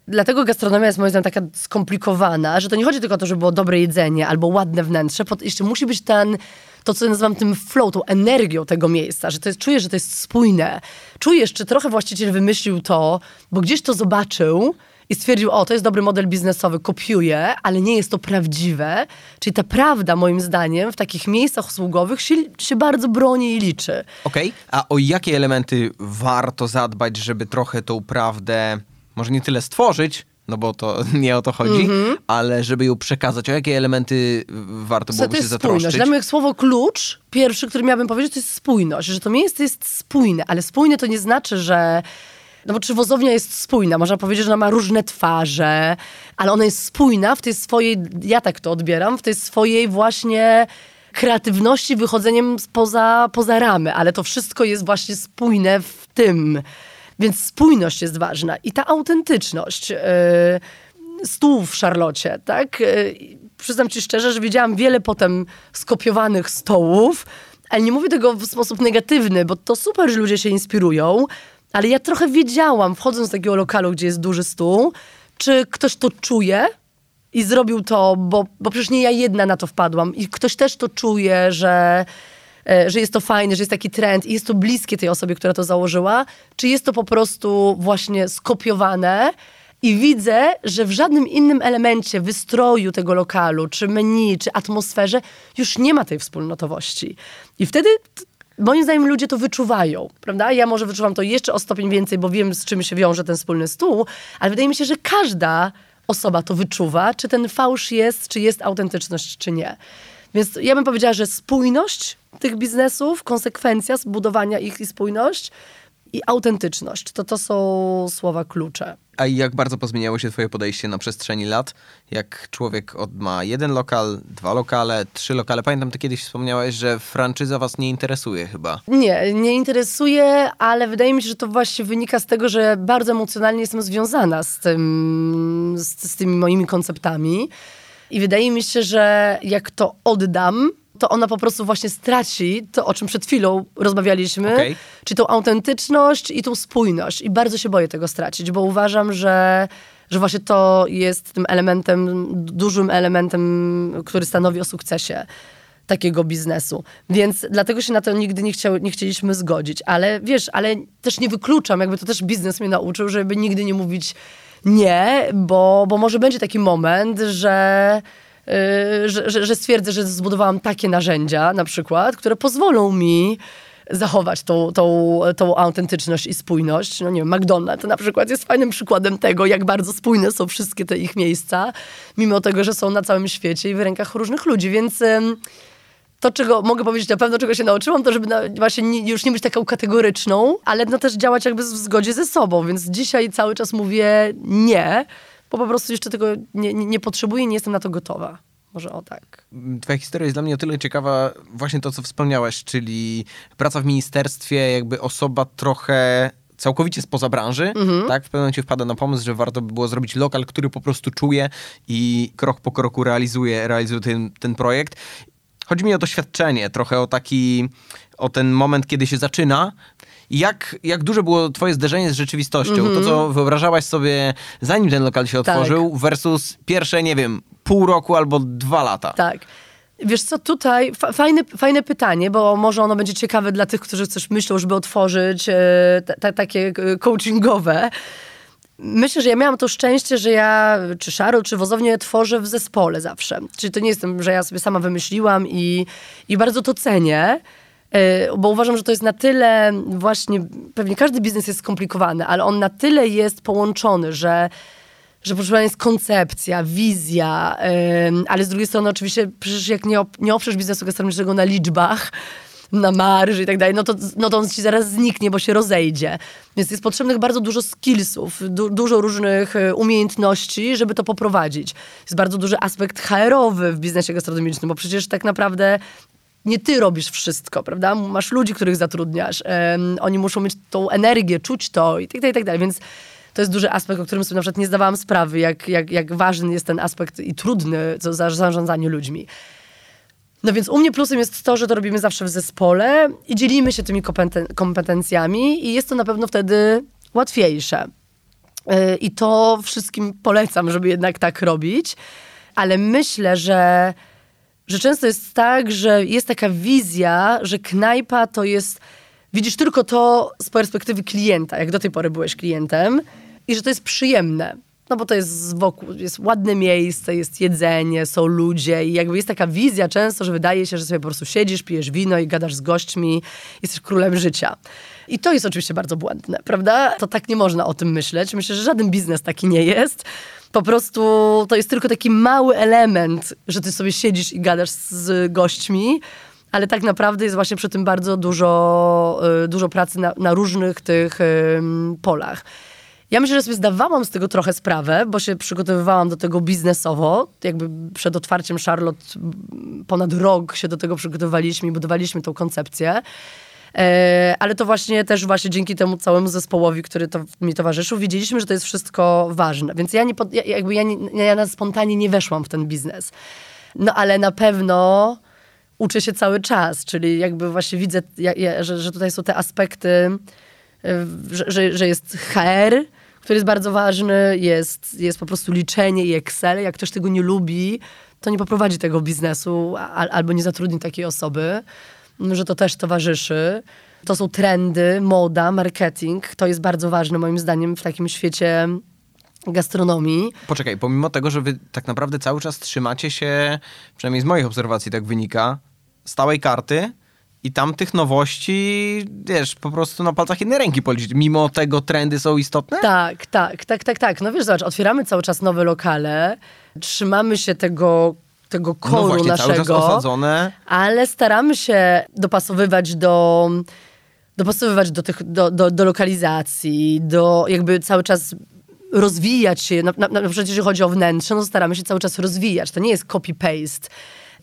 Dlatego gastronomia jest moim zdaniem taka skomplikowana, że to nie chodzi tylko o to, żeby było dobre jedzenie albo ładne wnętrze, pod, jeszcze musi być ten, to co nazywam tym flow, tą energią tego miejsca, że to jest, czujesz, że to jest spójne. Czujesz, czy trochę właściciel wymyślił to, bo gdzieś to zobaczył i stwierdził, o, to jest dobry model biznesowy, kopiuję, ale nie jest to prawdziwe. Czyli ta prawda, moim zdaniem, w takich miejscach usługowych się, się bardzo broni i liczy. Okej, okay. a o jakie elementy warto zadbać, żeby trochę tą prawdę, może nie tyle stworzyć, no bo to *laughs* nie o to chodzi, mm-hmm. ale żeby ją przekazać, o jakie elementy warto byłoby się zatroszczyć? Spójność. Dla mnie słowo klucz, pierwszy, który miałbym powiedzieć, to jest spójność, że to miejsce jest spójne, ale spójne to nie znaczy, że no bo czy wozownia jest spójna? Można powiedzieć, że ona ma różne twarze, ale ona jest spójna w tej swojej, ja tak to odbieram, w tej swojej właśnie kreatywności, wychodzeniem poza, poza ramy, ale to wszystko jest właśnie spójne w tym. Więc spójność jest ważna i ta autentyczność. Yy, stół w Szarlocie, tak? Yy, przyznam ci szczerze, że widziałam wiele potem skopiowanych stołów, ale nie mówię tego w sposób negatywny, bo to super, że ludzie się inspirują, ale ja trochę wiedziałam, wchodząc do takiego lokalu, gdzie jest duży stół, czy ktoś to czuje i zrobił to, bo, bo przecież nie ja jedna na to wpadłam i ktoś też to czuje, że, e, że jest to fajne, że jest taki trend i jest to bliskie tej osobie, która to założyła, czy jest to po prostu właśnie skopiowane i widzę, że w żadnym innym elemencie wystroju tego lokalu, czy menu, czy atmosferze już nie ma tej wspólnotowości. I wtedy moim zdaniem ludzie to wyczuwają, prawda? Ja może wyczuwam to jeszcze o stopień więcej, bo wiem, z czym się wiąże ten wspólny stół, ale wydaje mi się, że każda osoba to wyczuwa, czy ten fałsz jest, czy jest autentyczność, czy nie. Więc ja bym powiedziała, że spójność tych biznesów, konsekwencja zbudowania ich i spójność i autentyczność, to to są słowa klucze. A jak bardzo pozmieniało się twoje podejście na przestrzeni lat? Jak człowiek od, ma jeden lokal, dwa lokale, trzy lokale. Pamiętam, ty kiedyś wspomniałeś, że franczyza was nie interesuje chyba. Nie, nie interesuje, ale wydaje mi się, że to właśnie wynika z tego, że bardzo emocjonalnie jestem związana z, tym, z, z tymi moimi konceptami. I wydaje mi się, że jak to oddam, to ona po prostu właśnie straci to, o czym przed chwilą rozmawialiśmy, okay. czyli tą autentyczność i tą spójność. I bardzo się boję tego stracić, bo uważam, że, że właśnie to jest tym elementem, dużym elementem, który stanowi o sukcesie takiego biznesu. Więc dlatego się na to nigdy nie, chciał, nie chcieliśmy zgodzić. Ale wiesz, ale też nie wykluczam, jakby to też biznes mnie nauczył, żeby nigdy nie mówić nie, bo, bo może będzie taki moment, że że, że, że stwierdzę, że zbudowałam takie narzędzia na przykład, które pozwolą mi zachować tą, tą, tą autentyczność i spójność. No nie wiem, McDonald's na przykład jest fajnym przykładem tego, jak bardzo spójne są wszystkie te ich miejsca, mimo tego, że są na całym świecie i w rękach różnych ludzi, więc to, czego mogę powiedzieć na pewno, czego się nauczyłam, to żeby na, właśnie nie, już nie być taką kategoryczną, ale no też działać jakby w zgodzie ze sobą, więc dzisiaj cały czas mówię nie, bo po prostu jeszcze tego nie, nie, nie potrzebuję, nie jestem na to gotowa. Może o tak. Twoja historia jest dla mnie o tyle ciekawa, właśnie to, co wspomniałaś, czyli praca w ministerstwie, jakby osoba trochę całkowicie spoza branży, mhm. tak? W pewnym momencie wpada na pomysł, że warto by było zrobić lokal, który po prostu czuje i krok po kroku realizuje, realizuje ten, ten projekt. Chodzi mi o doświadczenie, trochę o taki, o ten moment, kiedy się zaczyna, jak, jak duże było twoje zderzenie z rzeczywistością? Mm -hmm. To, co mhm. wyobrażałaś sobie, zanim ten lokal się otworzył, tak. versus pierwsze, nie wiem, pół roku albo dwa lata. Tak. Wiesz co, tutaj fajne, fajne pytanie, bo może ono będzie ciekawe dla tych, którzy coś myślą, żeby otworzyć e, takie e, coachingowe. Myślę, że ja miałam to szczęście, że ja czy szaro, czy wozownię tworzę w zespole zawsze. Czyli to nie jestem, że ja sobie sama wymyśliłam i, i bardzo to cenię. E, bo uważam, że to jest na tyle właśnie, pewnie każdy biznes jest skomplikowany, ale on na tyle jest połączony, że że proszę jest koncepcja, wizja, yy, ale z drugiej strony oczywiście przecież jak nie, op nie oprzesz biznesu gastronomicznego na liczbach, na marży i tak dalej, no to, no to on ci zaraz zniknie, bo się rozejdzie. Więc jest potrzebnych bardzo dużo skillsów, du dużo różnych e, umiejętności, żeby to poprowadzić. Jest bardzo duży aspekt HR-owy w biznesie gastronomicznym, bo przecież tak naprawdę nie ty robisz wszystko, prawda? Masz ludzi, których zatrudniasz. Um, oni muszą mieć tą energię, czuć to i tak dalej, i tak dalej. Więc to jest duży aspekt, o którym sobie na przykład nie zdawałam sprawy, jak, jak, jak ważny jest ten aspekt i trudny co za zarządzanie ludźmi. No więc u mnie plusem jest to, że to robimy zawsze w zespole i dzielimy się tymi kompetencjami i jest to na pewno wtedy łatwiejsze. Yy, I to wszystkim polecam, żeby jednak tak robić, ale myślę, że że często jest tak, że jest taka wizja, że knajpa to jest. Widzisz tylko to z perspektywy klienta, jak do tej pory byłeś klientem, i że to jest przyjemne. no bo to jest wokół, jest ładne miejsce, jest jedzenie, są ludzie i jakby jest taka wizja często, że wydaje się, że sobie po prostu siedzisz, pijesz wino i gadasz z gośćmi, jesteś królem życia. I to jest oczywiście bardzo błędne, prawda? To tak nie można o tym myśleć. Myślę, że żaden biznes taki nie jest. Po prostu to jest tylko taki mały element, że ty sobie siedzisz i gadasz z gośćmi, ale tak naprawdę jest właśnie przy tym bardzo dużo, y, dużo pracy na, na różnych tych polach. Ja myślę, że sobie zdawałam z tego trochę sprawę, bo się przygotowywałam do tego biznesowo. Jakby przed otwarciem Charlotte ponad rok się do tego przygotowaliśmy i budowaliśmy tą koncepcję. E, ale to właśnie też właśnie dzięki temu całemu zespołowi, który to mi towarzyszył, wiedzieliśmy, że to jest wszystko ważne. Więc ja, nie, ja, jakby ja, nie, ja na spontanie nie weszłam w ten biznes. No ale na pewno uczę się cały czas, czyli jakby właśnie widzę, że, że tutaj są te aspekty, e, że, że, że jest HR, który jest bardzo ważny, jest, jest po prostu liczenie i Excel. Jak ktoś tego nie lubi, to nie poprowadzi tego biznesu albo nie zatrudni takiej osoby że to też towarzyszy. To są trendy, moda, marketing. To jest bardzo ważne moim zdaniem w takim świecie gastronomii. Poczekaj, pomimo tego, że wy tak naprawdę cały czas trzymacie się, przynajmniej z moich obserwacji tak wynika, stałej karty i tam tych nowości, wiesz, po prostu na palcach jednej ręki policzyć. Mimo tego trendy są istotne? Tak, tak, tak, tak, tak. No wiesz, zobacz, otwieramy cały czas nowe lokale, trzymamy się tego tego koru no właśnie, naszego. Ale staramy się dopasowywać do dopasowywać do, tych, do, do, do lokalizacji, do jakby cały czas rozwijać się. Na, na, na przykład jeżeli chodzi o wnętrze, no staramy się cały czas rozwijać. To nie jest copy-paste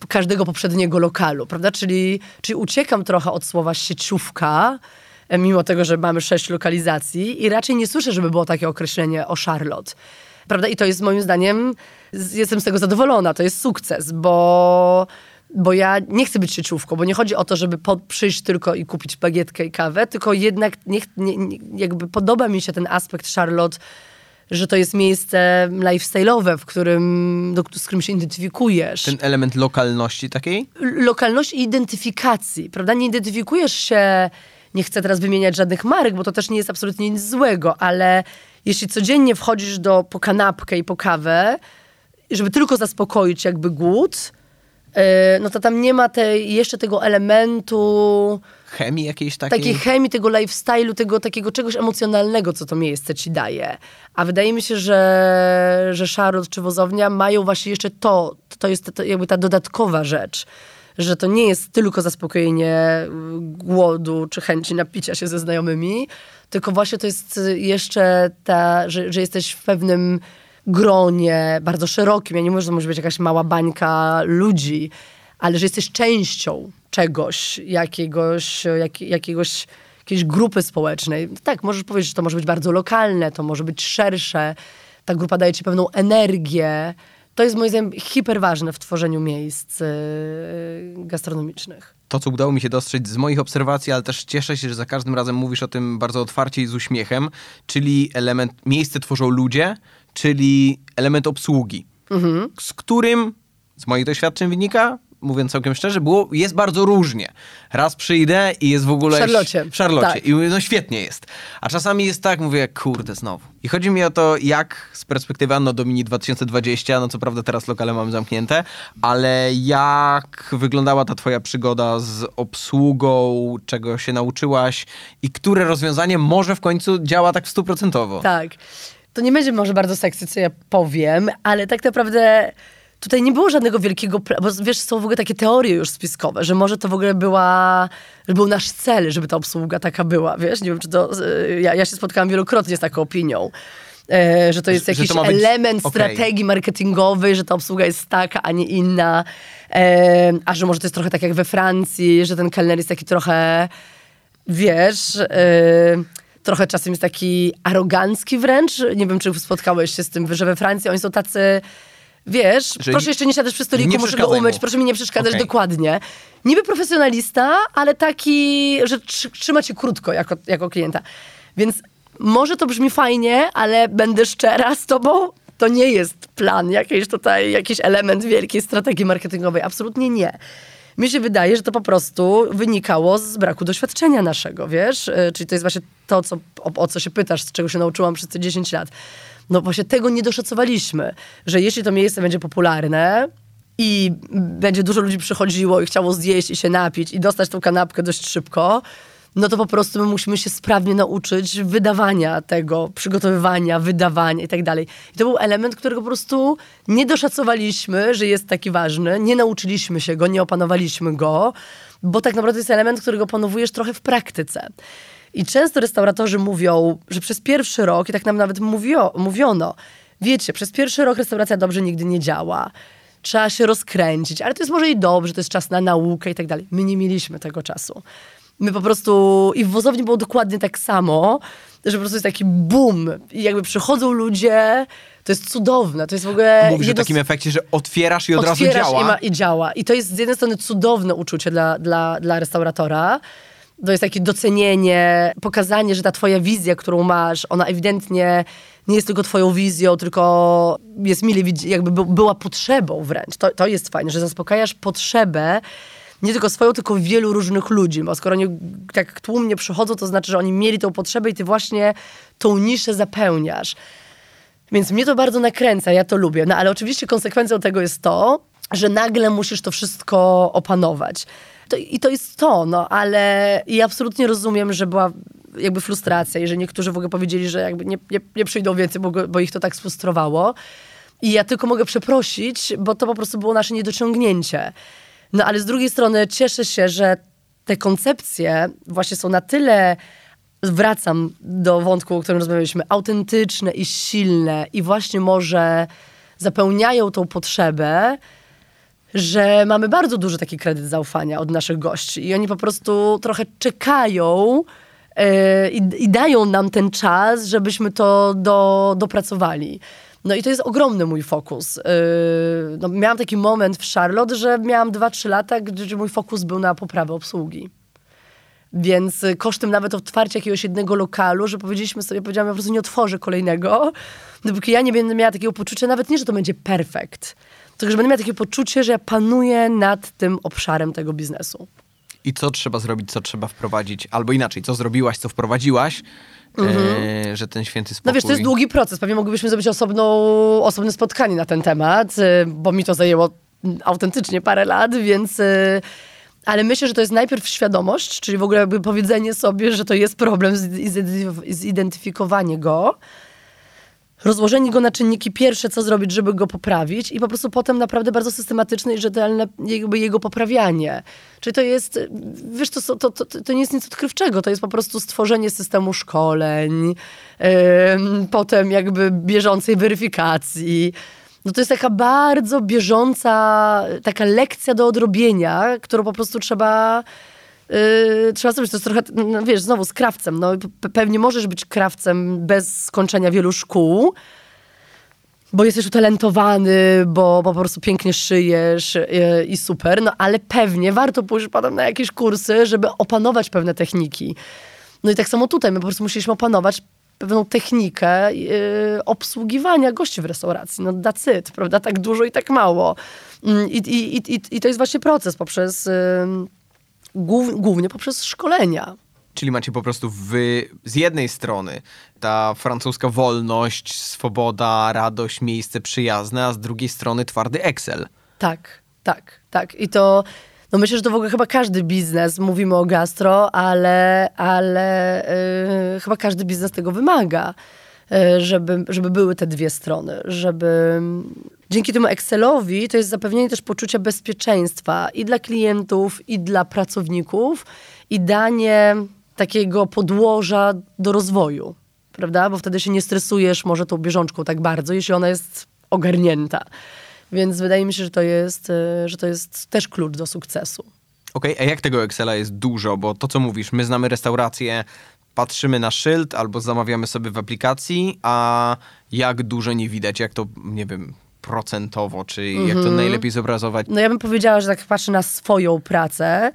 każdego poprzedniego lokalu, prawda? Czyli, czyli uciekam trochę od słowa sieciówka, mimo tego, że mamy sześć lokalizacji i raczej nie słyszę, żeby było takie określenie o Charlotte. Prawda? I to jest moim zdaniem, jestem z tego zadowolona, to jest sukces, bo bo ja nie chcę być sieciówką, bo nie chodzi o to, żeby pod, przyjść tylko i kupić bagietkę i kawę, tylko jednak nie, nie, nie, jakby podoba mi się ten aspekt Charlotte, że to jest miejsce lifestyle'owe, w którym, do, z którym się identyfikujesz. Ten element lokalności takiej? Lokalności i identyfikacji, prawda? Nie identyfikujesz się, nie chcę teraz wymieniać żadnych marek, bo to też nie jest absolutnie nic złego, ale jeśli codziennie wchodzisz do, po kanapkę i po kawę, żeby tylko zaspokoić jakby głód, yy, no to tam nie ma tej, jeszcze tego elementu... Chemii jakiejś takiej? Takiej chemii, tego lifestyle'u, tego takiego czegoś emocjonalnego, co to miejsce ci daje. A wydaje mi się, że, że Szarot czy Wozownia mają właśnie jeszcze to, to jest to jakby ta dodatkowa rzecz że to nie jest tylko zaspokojenie głodu czy chęci napicia się ze znajomymi, tylko właśnie to jest jeszcze ta, że, że jesteś w pewnym gronie bardzo szerokim. Ja nie mówię, że to może być jakaś mała bańka ludzi, ale że jesteś częścią czegoś, jakiegoś, jak, jakiegoś jakiejś grupy społecznej. Tak, możesz powiedzieć, że to może być bardzo lokalne, to może być szersze. Ta grupa daje ci pewną energię, to jest moim zdaniem hiperważne w tworzeniu miejsc yy, gastronomicznych. To, co udało mi się dostrzec z moich obserwacji, ale też cieszę się, że za każdym razem mówisz o tym bardzo otwarcie i z uśmiechem, czyli element, miejsce tworzą ludzie, czyli element obsługi, mhm. z którym z moich doświadczeń wynika, mówiąc całkiem szczerze, było, jest bardzo różnie. Raz przyjdę i jest w ogóle... W Szarlocie. W Szarlocie. Tak. I mówię, no świetnie jest. A czasami jest tak, mówię, kurde, znowu. I chodzi mi o to, jak z perspektywy Anno Domini 2020, no co prawda teraz lokale mamy zamknięte, ale jak wyglądała ta twoja przygoda z obsługą, czego się nauczyłaś i które rozwiązanie może w końcu działa tak stuprocentowo? Tak. To nie będzie może bardzo seksy, co ja powiem, ale tak naprawdę tutaj nie było żadnego wielkiego, bo wiesz, są w ogóle takie teorie już spiskowe, że może to w ogóle była, że był nasz cel, żeby ta obsługa taka była, wiesz, nie wiem, czy to, e, ja, ja się spotkałam wielokrotnie z taką opinią. E, że to jest jakiś to element być... strategii okay. marketingowej, że ta obsługa jest taka, a nie inna. E, a że może to jest trochę tak jak we Francji, że ten kelner jest taki trochę, wiesz, e, trochę czasem jest taki arogancki wręcz. Nie wiem, czy spotkałeś się z tym, że we Francji oni są tacy wiesz, że proszę jeszcze nie siadać przy stoliku, muszę go umyć, mu. proszę mi nie przeszkadzać okay. dokładnie. Niby profesjonalista, ale taki, że trzyma cię krótko jako, jako klienta. Więc może to brzmi fajnie, ale będę szczera z tobą, to nie jest plan, jakiś tutaj, jakiś element wielkiej strategii marketingowej. Absolutnie nie. Mi się wydaje, że to po prostu wynikało z braku doświadczenia naszego, wiesz? E, czyli to jest właśnie to, co, o, o co się pytasz, z czego się nauczyłam przez te 10 lat No właśnie tego nie doszacowaliśmy, że jeśli to miejsce będzie popularne, i będzie dużo ludzi przychodziło i chciało zjeść i się napić i dostać tą kanapkę dość szybko, no to po prostu my musimy się sprawnie nauczyć wydawania tego, przygotowywania, wydawania i tak dalej. I to był element, którego po prostu nie doszacowaliśmy, że jest taki ważny, nie nauczyliśmy się go, nie opanowaliśmy go, bo tak naprawdę jest element, którego opanowujesz trochę w praktyce. I często restauratorzy mówią, że przez pierwszy rok, i tak nam nawet mówio, mówiono, wiecie, przez pierwszy rok restauracja dobrze nigdy nie działa trzeba się rozkręcić, ale to jest może i dobrze, to jest czas na naukę i tak dalej. My nie mieliśmy tego czasu. My po prostu, i w wozowni było dokładnie tak samo, że po prostu jest taki boom i jakby przychodzą ludzie, to jest cudowne, to jest w ogóle... Mówisz jedno... o takim efekcie, że otwierasz i od otwierasz razu działa. I, ma, i działa. I to jest z jednej strony cudowne uczucie dla, dla, dla restauratora, to jest takie docenienie, pokazanie, że ta twoja wizja, którą masz, ona ewidentnie nie jest tylko twoją wizją, tylko jest mile, jakby była potrzebą wręcz. To, to jest fajne, że zaspokajasz potrzebę nie tylko swoją, tylko wielu różnych ludzi, bo skoro oni tak tłumnie przychodzą, to znaczy, że oni mieli tą potrzebę i ty właśnie tą niszę zapełniasz. Więc mnie to bardzo nakręca, ja to lubię. No ale oczywiście konsekwencją tego jest to, że nagle musisz to wszystko opanować. To, I to jest to, no ale i absolutnie rozumiem, że była jakby frustracja i że niektórzy w ogóle powiedzieli, że jakby nie, nie, nie przyjdą więcej, bo, bo ich to tak sfrustrowało. I ja tylko mogę przeprosić, bo to po prostu było nasze niedociągnięcie. No ale z drugiej strony cieszę się, że te koncepcje właśnie są na tyle, wracam do wątku, o którym rozmawialiśmy, autentyczne i silne i właśnie może zapełniają tą potrzebę, że mamy bardzo duży taki kredyt zaufania od naszych gości i oni po prostu trochę czekają yy, i, i, dają nam ten czas, żebyśmy to do, dopracowali. No i to jest ogromny mój fokus. Yy, no, miałam taki moment w Charlotte, że miałam 2-3 lata, gdzie mój fokus był na poprawę obsługi. Więc kosztem nawet otwarcia jakiegoś jednego lokalu, że powiedzieliśmy sobie, powiedziałam, ja po prostu nie otworzę kolejnego, dopóki ja nie będę miała takiego poczucia, nawet nie, że to będzie perfekt, tylko że będę miała takie poczucie, że ja panuję nad tym obszarem tego biznesu. I co trzeba zrobić, co trzeba wprowadzić, albo inaczej, co zrobiłaś, co wprowadziłaś, mhm. e, że ten święty spokój... No wiesz, to jest długi proces. Pewnie moglibyśmy zrobić osobną, osobne spotkanie na ten temat, e, bo mi to zajęło autentycznie parę lat, więc... E, ale myślę, że to jest najpierw świadomość, czyli w ogóle jakby powiedzenie sobie, że to jest problem, zidentyfikowanie go, rozłożenie go na czynniki pierwsze, co zrobić, żeby go poprawić i po prostu potem naprawdę bardzo systematyczne i rzetelne jakby jego poprawianie. Czyli to jest, wiesz, to, to, to, to nie jest nic odkrywczego, to jest po prostu stworzenie systemu szkoleń, yy, potem jakby bieżącej weryfikacji. No to jest taka bardzo bieżąca, taka lekcja do odrobienia, którą po prostu trzeba Yy, trzeba zrobić, to jest trochę, no, wiesz, znowu z krawcem. No, pewnie możesz być krawcem bez skończenia wielu szkół, bo jesteś utalentowany, bo, bo po prostu pięknie szyjesz yy, i super, no ale pewnie warto pójść potem na jakieś kursy, żeby opanować pewne techniki. No i tak samo tutaj, my po prostu musieliśmy opanować pewną technikę yy, obsługiwania gości w restauracji. No dacyt, prawda? Tak dużo i tak mało. Yy, I, i, i, I to jest właśnie proces poprzez yy, głównie poprzez szkolenia. Czyli macie po prostu wy, z jednej strony ta francuska wolność, swoboda, radość, miejsce przyjazne, a z drugiej strony twardy Excel. Tak, tak, tak. I to, no myślę, że to w ogóle chyba każdy biznes, mówimy o gastro, ale, ale yy, chyba każdy biznes tego wymaga. E, żeby, żeby były te dwie strony, żeby dzięki temu Excelowi to jest zapewnienie też poczucia bezpieczeństwa i dla klientów, i dla pracowników, i danie takiego podłoża do rozwoju, prawda? Bo wtedy się nie stresujesz może tą bieżączką tak bardzo, jeśli ona jest ogarnięta. Więc wydaje mi się, że to jest, e, że to jest też klucz do sukcesu. Okej, okay, a jak tego Excela jest dużo? Bo to, co mówisz, my znamy restauracje, patrzymy na szyld albo zamawiamy sobie w aplikacji, a jak dużo nie widać, jak to, nie wiem, procentowo, czy jak to mhm. najlepiej zobrazować? No ja bym powiedziała, że tak patrzę na swoją pracę,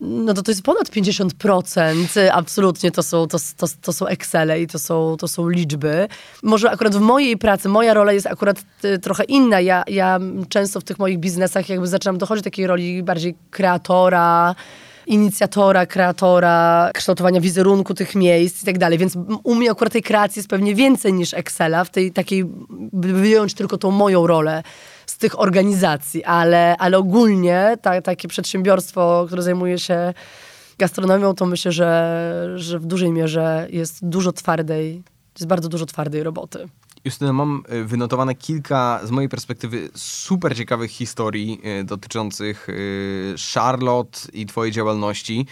no to to jest ponad 50%, absolutnie to są, to, to, to są Excele i to są, to są liczby. Może akurat w mojej pracy, moja rola jest akurat y, trochę inna. Ja, ja często w tych moich biznesach jakby zaczynam dochodzić do takiej roli bardziej kreatora, inicjatora, kreatora, kształtowania wizerunku tych miejsc i tak dalej. Więc u mnie akurat tej kreacji jest pewnie więcej niż Excela, w tej takiej, by wyjąć tylko tą moją rolę z tych organizacji, ale, ale ogólnie ta, takie przedsiębiorstwo, które zajmuje się gastronomią, to myślę, że, że w dużej mierze jest dużo twardej, jest bardzo dużo twardej roboty. Justyna, mam e, wynotowane kilka, z mojej perspektywy, super ciekawych historii e, dotyczących e, Charlotte i twojej działalności.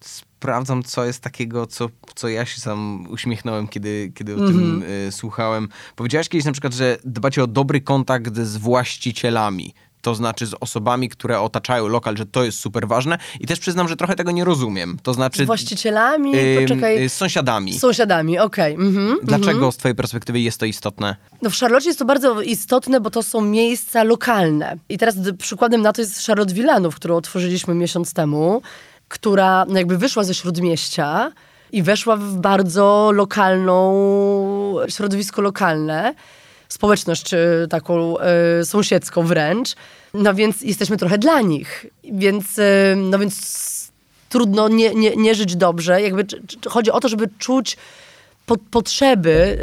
Sprawdzam, co jest takiego, co, co ja się sam uśmiechnąłem, kiedy, kiedy o mm -hmm. tym mhm. słuchałem. Powiedziałaś kiedyś na przykład, że dbacie o dobry kontakt z właścicielami to znaczy z osobami, które otaczają lokal, że to jest super ważne i też przyznam, że trochę tego nie rozumiem. To znaczy... Z właścicielami? Poczekaj. Z sąsiadami. Z sąsiadami, okej. Okay. Mhm, Dlaczego mhm. z twojej perspektywy jest to istotne? No w Charlotte jest to bardzo istotne, bo to są miejsca lokalne. I teraz przykładem na to jest Charlotte Villanów, którą otworzyliśmy miesiąc temu, która no jakby wyszła ze Śródmieścia i weszła w bardzo lokalną, środowisko lokalne społeczność taką y, sąsiedzką wręcz. No więc jesteśmy trochę dla nich. Więc, y, no więc trudno nie, nie, nie żyć dobrze. Jakby, chodzi o to, żeby czuć po, potrzeby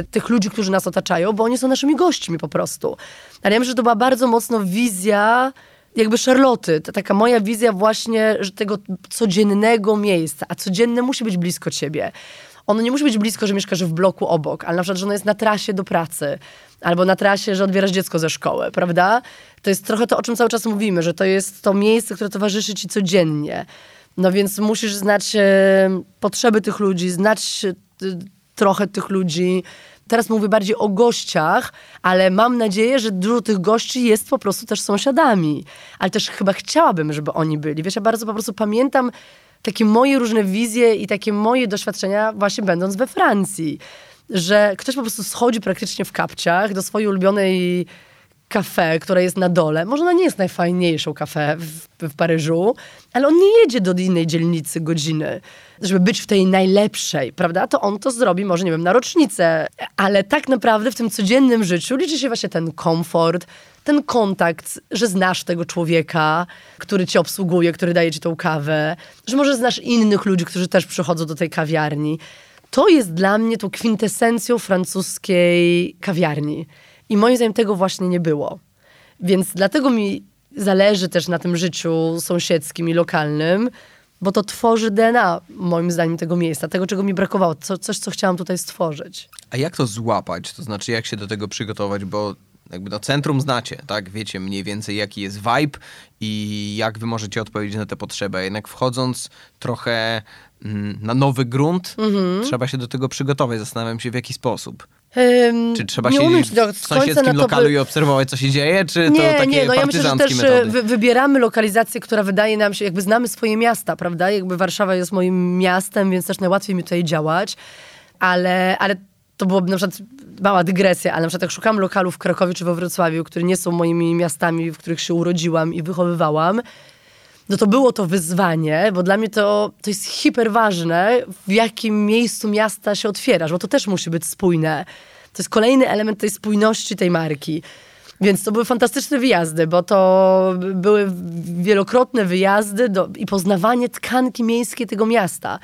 y, tych ludzi, którzy nas otaczają, bo oni są naszymi gośćmi po prostu. Ale ja myślę, że to była bardzo mocno wizja jakby Charloty, taka moja wizja właśnie że tego codziennego miejsca, a codzienne musi być blisko ciebie ono nie musi być blisko, że mieszkasz w bloku obok, ale na przykład, że ono jest na trasie do pracy, albo na trasie, że odbierasz dziecko ze szkoły, prawda? To jest trochę to, o czym cały czas mówimy, że to jest to miejsce, które towarzyszy ci codziennie. No więc musisz znać e, potrzeby tych ludzi, znać e, trochę tych ludzi. Teraz mówię bardziej o gościach, ale mam nadzieję, że dużo tych gości jest po prostu też sąsiadami. Ale też chyba chciałabym, żeby oni byli. Wiesz, ja bardzo po prostu pamiętam takie moje różne wizje i takie moje doświadczenia właśnie będąc we Francji. Że ktoś po prostu schodzi praktycznie w kapciach do swojej ulubionej kafe, które jest na dole. Może ona nie jest najfajniejszą kafe w, w, Paryżu, ale on nie jedzie do innej dzielnicy godziny, żeby być w tej najlepszej, prawda? To on to zrobi może, nie wiem, na rocznicę. Ale tak naprawdę w tym codziennym życiu liczy się właśnie ten komfort, ten kontakt, że znasz tego człowieka, który cię obsługuje, który daje ci tą kawę, że może znasz innych ludzi, którzy też przychodzą do tej kawiarni. To jest dla mnie tą kwintesencją francuskiej kawiarni. I moim zdaniem tego właśnie nie było. Więc dlatego mi zależy też na tym życiu sąsiedzkim i lokalnym, bo to tworzy DNA, moim zdaniem, tego miejsca, tego, czego mi brakowało, co, coś, co chciałam tutaj stworzyć. A jak to złapać? To znaczy, jak się do tego przygotować? Bo jakby no centrum znacie, tak? Wiecie mniej więcej jaki jest vibe i jak wy możecie odpowiedzieć na te potrzeby. Jednak wchodząc trochę mm, na nowy grunt, mhm. trzeba się do tego przygotować. Zastanawiam się w jaki sposób. Um, czy trzeba siedzieć w sąsiedzkim lokalu by... i obserwować, co się dzieje, czy nie, to takie Nie, no ja myślę, że też e, wy, wybieramy lokalizację, która wydaje nam się, jakby znamy swoje miasta, prawda? Jakby Warszawa jest moim miastem, więc też najłatwiej mi tutaj działać, ale, ale to byłoby na przykład mała dygresja, ale na przykład jak szukam lokalu w Krakowie czy we Wrocławiu, które nie są moimi miastami, w których się urodziłam i wychowywałam, no to było to wyzwanie, bo dla mnie to, to jest hiperważne, w jakim miejscu miasta się otwierasz, bo to też musi być spójne. To jest kolejny element tej spójności tej marki. Więc to były fantastyczne wyjazdy, bo to były wielokrotne wyjazdy do, i poznawanie tkanki miejskiej tego miasta.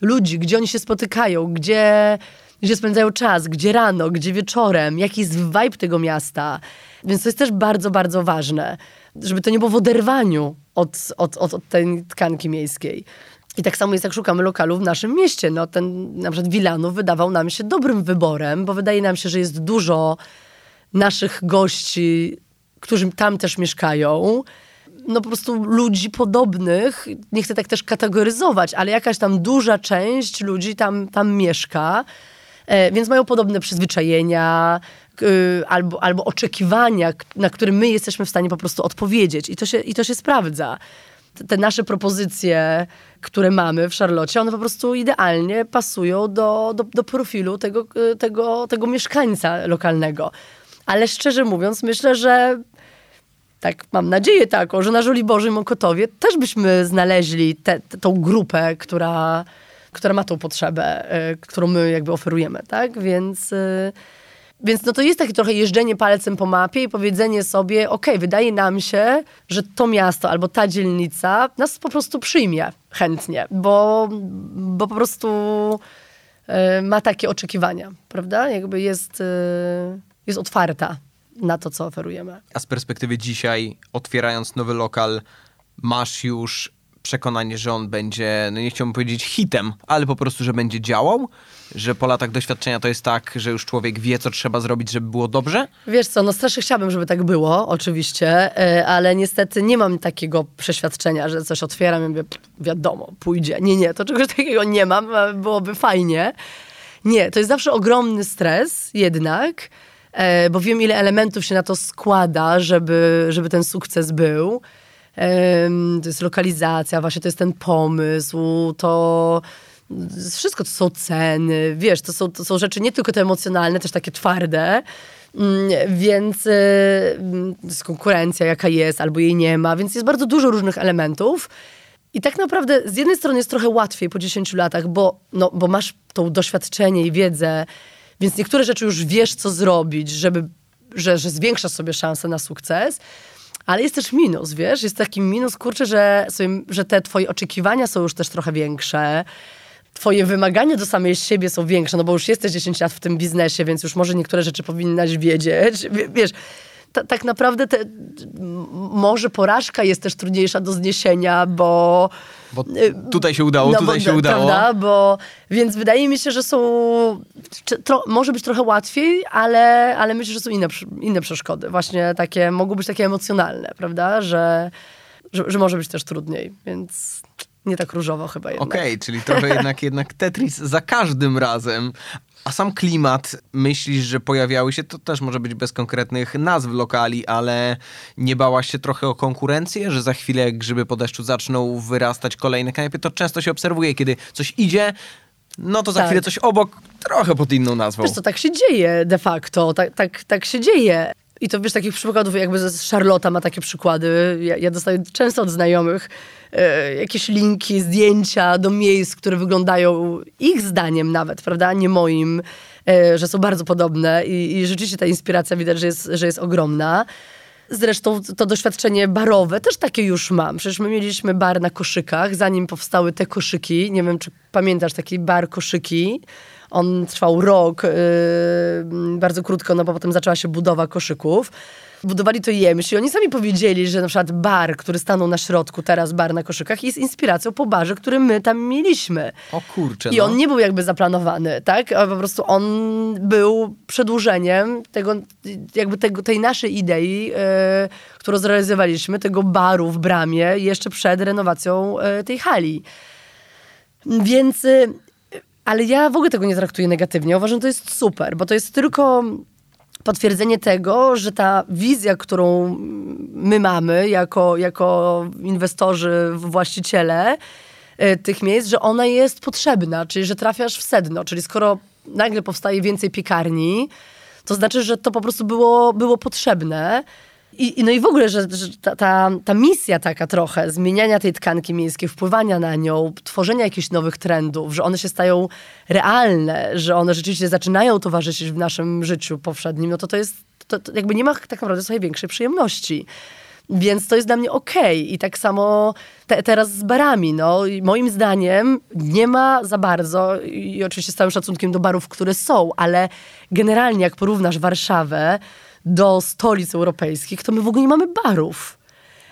Ludzi, gdzie oni się spotykają, gdzie gdzie spędzają czas, gdzie rano, gdzie wieczorem, jaki jest vibe tego miasta. Więc to jest też bardzo, bardzo ważne, żeby to nie było w oderwaniu od, od, od, od tej tkanki miejskiej. I tak samo jest, jak szukamy lokalu w naszym mieście. No, ten na przykład Wilanów wydawał nam się dobrym wyborem, bo wydaje nam się, że jest dużo naszych gości, którzy tam też mieszkają. No po prostu ludzi podobnych, nie chcę tak też kategoryzować, ale jakaś tam duża część ludzi tam, tam mieszka. E, więc mają podobne przyzwyczajenia albo, albo oczekiwania, na które my jesteśmy w stanie po prostu odpowiedzieć. I to się, i to się sprawdza. Te nasze propozycje, które mamy w Charlotte, one po prostu idealnie pasują do, do, do profilu tego, tego, tego mieszkańca lokalnego. Ale szczerze mówiąc, myślę, że tak mam nadzieję taką, że na Żoliborzu i Mokotowie też byśmy znaleźli tę grupę, która, która ma tą potrzebę, y, którą my jakby oferujemy, tak? Więc, y, Więc no to jest takie trochę jeżdżenie palcem po mapie i powiedzenie sobie, ok, wydaje nam się, że to miasto albo ta dzielnica nas po prostu przyjmie chętnie, bo, bo po prostu y, ma takie oczekiwania, prawda? Jakby jest, jest otwarta na to, co oferujemy. A z perspektywy dzisiaj, otwierając nowy lokal, masz już przekonanie, że on będzie, no nie chciałbym powiedzieć hitem, ale po prostu, że będzie działał? Że po latach doświadczenia to jest tak, że już człowiek wie, co trzeba zrobić, żeby było dobrze? Wiesz co, no strasznie chciałabym, żeby tak było, oczywiście, e, ale niestety nie mam takiego przeświadczenia, że coś otwieram i mówię, wiadomo, pójdzie. Nie, nie, to czegoś *laughs* takiego nie mam, byłoby fajnie. Nie, to jest zawsze ogromny stres jednak, e, bo wiem, ile elementów się na to składa, żeby, żeby ten sukces był to jest lokalizacja, właśnie to jest ten pomysł, to wszystko to są ceny, wiesz, to są, to są rzeczy nie tylko te emocjonalne, też takie twarde, mm, więc y, to jest konkurencja, jaka jest, albo jej nie ma, więc jest bardzo dużo różnych elementów. I tak naprawdę z jednej strony jest trochę łatwiej po 10 latach, bo, no, bo masz to doświadczenie i wiedzę, więc niektóre rzeczy już wiesz, co zrobić, żeby, że, że zwiększasz sobie szanse na sukces. Ale jest też minus, wiesz? Jest taki minus, kurczę, że, sobie, że te twoje oczekiwania są już też trochę większe. Twoje wymagania do samej siebie są większe, no bo już jesteś 10 lat w tym biznesie, więc już może niektóre rzeczy powinnaś wiedzieć. Wiesz, tak naprawdę te, może porażka jest też trudniejsza do zniesienia, bo... Bo tutaj się udało, no, tutaj bo, się udało. Prawda? Bo, więc wydaje mi się, że są... Tro, może być trochę łatwiej, ale, ale myślę, że są inne, inne przeszkody. Właśnie takie, mogą być takie emocjonalne, prawda? Że, że, że może być też trudniej, więc nie tak różowo chyba jednak. Okej, okay, czyli trochę jednak, jednak Tetris za każdym razem. A sam klimat, myślisz, że pojawiały się, to też może być bez konkretnych nazw lokali, ale nie bałaś się trochę o konkurencję, że za chwilę jak grzyby po deszczu zaczną wyrastać kolejne knajpy, to często się obserwuje, kiedy coś idzie, no to za tak. chwilę coś obok, trochę pod inną nazwą. Wiesz to tak się dzieje de facto, tak, tak, tak się dzieje. I to wiesz, takich przykładów, jakby Charlotte ma takie przykłady. Ja, ja dostaję często od znajomych e, jakieś linki, zdjęcia do miejsc, które wyglądają ich zdaniem nawet, prawda, nie moim, e, że są bardzo podobne i, i rzeczywiście ta inspiracja widać, że jest, że jest ogromna. Zresztą to doświadczenie barowe też takie już mam. Przecież my mieliśmy bar na koszykach, zanim powstały te koszyki. Nie wiem, czy pamiętasz taki bar koszyki. On trwał rok, yy, bardzo krótko, no bo potem zaczęła się budowa koszyków. Budowali to Jemsi i oni sami powiedzieli, że na przykład bar, który stanął na środku, teraz bar na koszykach, jest inspiracją po barze, który my tam mieliśmy. O kurczę. I on no. nie był jakby zaplanowany, tak? A po prostu on był przedłużeniem tego, jakby tego, tej naszej idei, yy, którą zrealizowaliśmy, tego baru w bramie jeszcze przed renowacją yy, tej hali. Więc y, ale ja w ogóle tego nie traktuję negatywnie. Uważam, że to jest super, bo to jest tylko potwierdzenie tego, że ta wizja, którą my mamy jako, jako inwestorzy, właściciele y, tych miejsc, że ona jest potrzebna, czyli że trafiasz w sedno. Czyli skoro nagle powstaje więcej piekarni, to znaczy, że to po prostu było, było potrzebne. I, no i w ogóle, że, że ta, ta, ta, misja taka trochę, zmieniania tej tkanki miejskiej, wpływania na nią, tworzenia jakichś nowych trendów, że one się stają realne, że one rzeczywiście zaczynają towarzyszyć w naszym życiu powszednim, no to to jest, to, to jakby nie ma tak naprawdę sobie większej przyjemności. Więc to jest dla mnie okej. Okay. I tak samo te, teraz z barami. No. Moim zdaniem nie ma za bardzo, i oczywiście z całym szacunkiem do barów, które są, ale generalnie jak porównasz Warszawę do stolic europejskich, to my w ogóle nie mamy barów.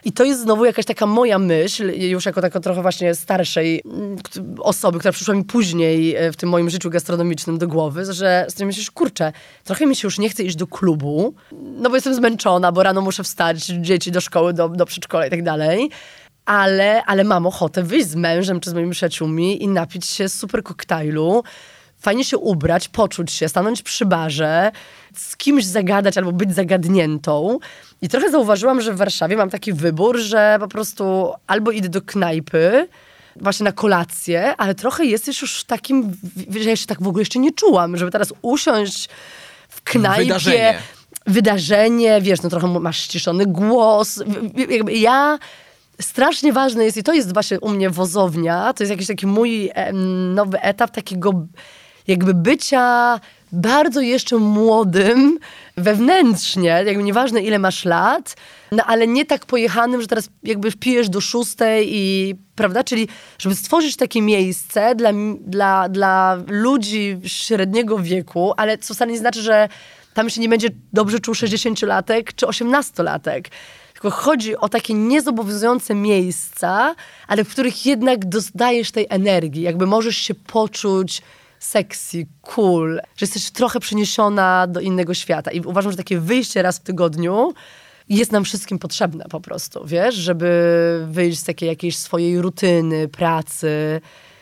I to jest znowu jakaś taka moja myśl, już jako taka trochę właśnie starszej mm, osoby, która przyszła mi później e, w tym moim życiu gastronomicznym do głowy, że z tym myślisz, kurczę, trochę mi się już nie chce iść do klubu, no bo jestem zmęczona, bo rano muszę wstać, dzieci do szkoły, do, do przedszkola i tak dalej. Ale, ale mam ochotę wyjść z mężem czy z moimi przyjaciółmi i napić się super koktajlu, fajnie się ubrać, poczuć się, stanąć przy barze, z kimś zagadać albo być zagadniętą. I trochę zauważyłam, że w Warszawie mam taki wybór, że po prostu albo idę do knajpy, właśnie na kolację, ale trochę jesteś już takim, że ja się tak w ogóle jeszcze nie czułam, żeby teraz usiąść w knajpie. Wydarzenie. Wydarzenie, wiesz, no trochę masz ściszony głos. Jakby ja strasznie ważne jest, i to jest właśnie u mnie wozownia, to jest jakiś taki mój nowy etap takiego jakby bycia bardzo jeszcze młodym wewnętrznie, jakby nieważne ile masz lat, no ale nie tak pojechanym, że teraz jakby pijesz do szóstej i, prawda, czyli żeby stworzyć takie miejsce dla, dla, dla ludzi średniego wieku, ale co wcale nie znaczy, że tam się nie będzie dobrze czuł 60-latek czy 18-latek. Tylko chodzi o takie niezobowiązujące miejsca, ale w których jednak dostajesz tej energii. Jakby możesz się poczuć sexy, cool, że jesteś trochę przeniesiona do innego świata. I uważam, że takie wyjście raz w tygodniu jest nam wszystkim potrzebne po prostu, wiesz, żeby wyjść z takiej jakiejś swojej rutyny, pracy,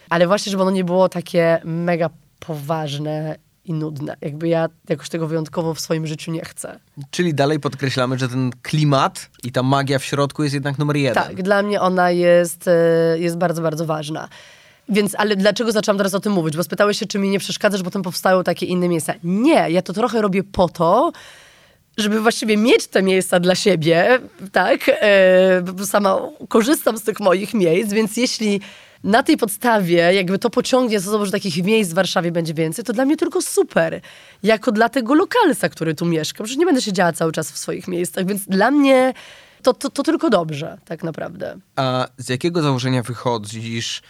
ale właśnie, żeby ono nie było takie mega poważne i nudne. Jakby ja jakoś tego wyjątkowo w swoim życiu nie chcę. Czyli dalej podkreślamy, że ten klimat i ta magia w środku jest jednak numer jeden. Tak, dla mnie ona jest, e, jest bardzo, bardzo ważna. Więc, ale dlaczego zaczęłam teraz o tym mówić? Bo spytałeś się, czy mi nie przeszkadza, że potem powstają takie inne miejsca. Nie, ja to trochę robię po to, żeby właściwie mieć te miejsca dla siebie, tak? E, sama korzystam z tych moich miejsc, więc jeśli na tej podstawie jakby to pociągnie za sobą, że takich miejsc w Warszawie będzie więcej, to dla mnie tylko super. Jako dla tego lokalsa, który tu mieszka. Przecież nie będę siedziała cały czas w swoich miejscach, więc dla mnie to, to, to tylko dobrze, tak naprawdę. A z jakiego założenia wychodzisz,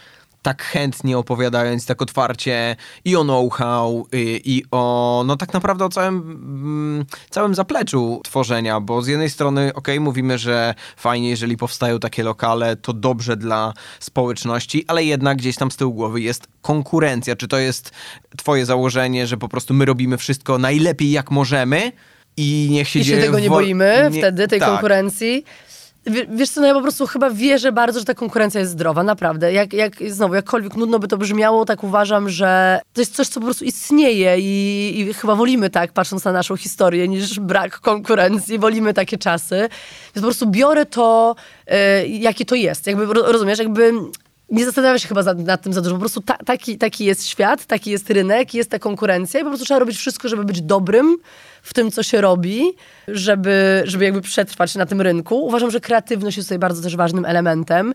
tak chętnie opowiadając, tak otwarcie i o know-how, i, y, i, o, no tak naprawdę o całym, mm, całym zapleczu tworzenia, bo z jednej strony, ok, mówimy, że fajnie, jeżeli powstają takie lokale, to dobrze dla społeczności, ale jednak gdzieś tam z tyłu głowy jest konkurencja. Czy to jest twoje założenie, że po prostu my robimy wszystko najlepiej jak możemy, i niech się I dzieje... się tego nie boimy nie... wtedy, tej tak. konkurencji. Wiesz co, no ja po prostu chyba wierzę bardzo, że ta konkurencja jest zdrowa, naprawdę. Jak, jak znowu, jakkolwiek nudno by to brzmiało, tak uważam, że to jest coś, co po prostu istnieje i, i chyba wolimy tak, patrząc na naszą historię, niż brak konkurencji. Wolimy takie czasy. Więc po prostu biorę to, y, jakie to jest. Jakby, rozumiesz, jakby nie zastanawiam się chyba nad tym za dużo. Po prostu ta, taki, taki jest świat, taki jest rynek, jest ta konkurencja i po prostu trzeba robić wszystko, żeby być dobrym w tym, co się robi, żeby, żeby jakby przetrwać na tym rynku. Uważam, że kreatywność jest tutaj bardzo też ważnym elementem,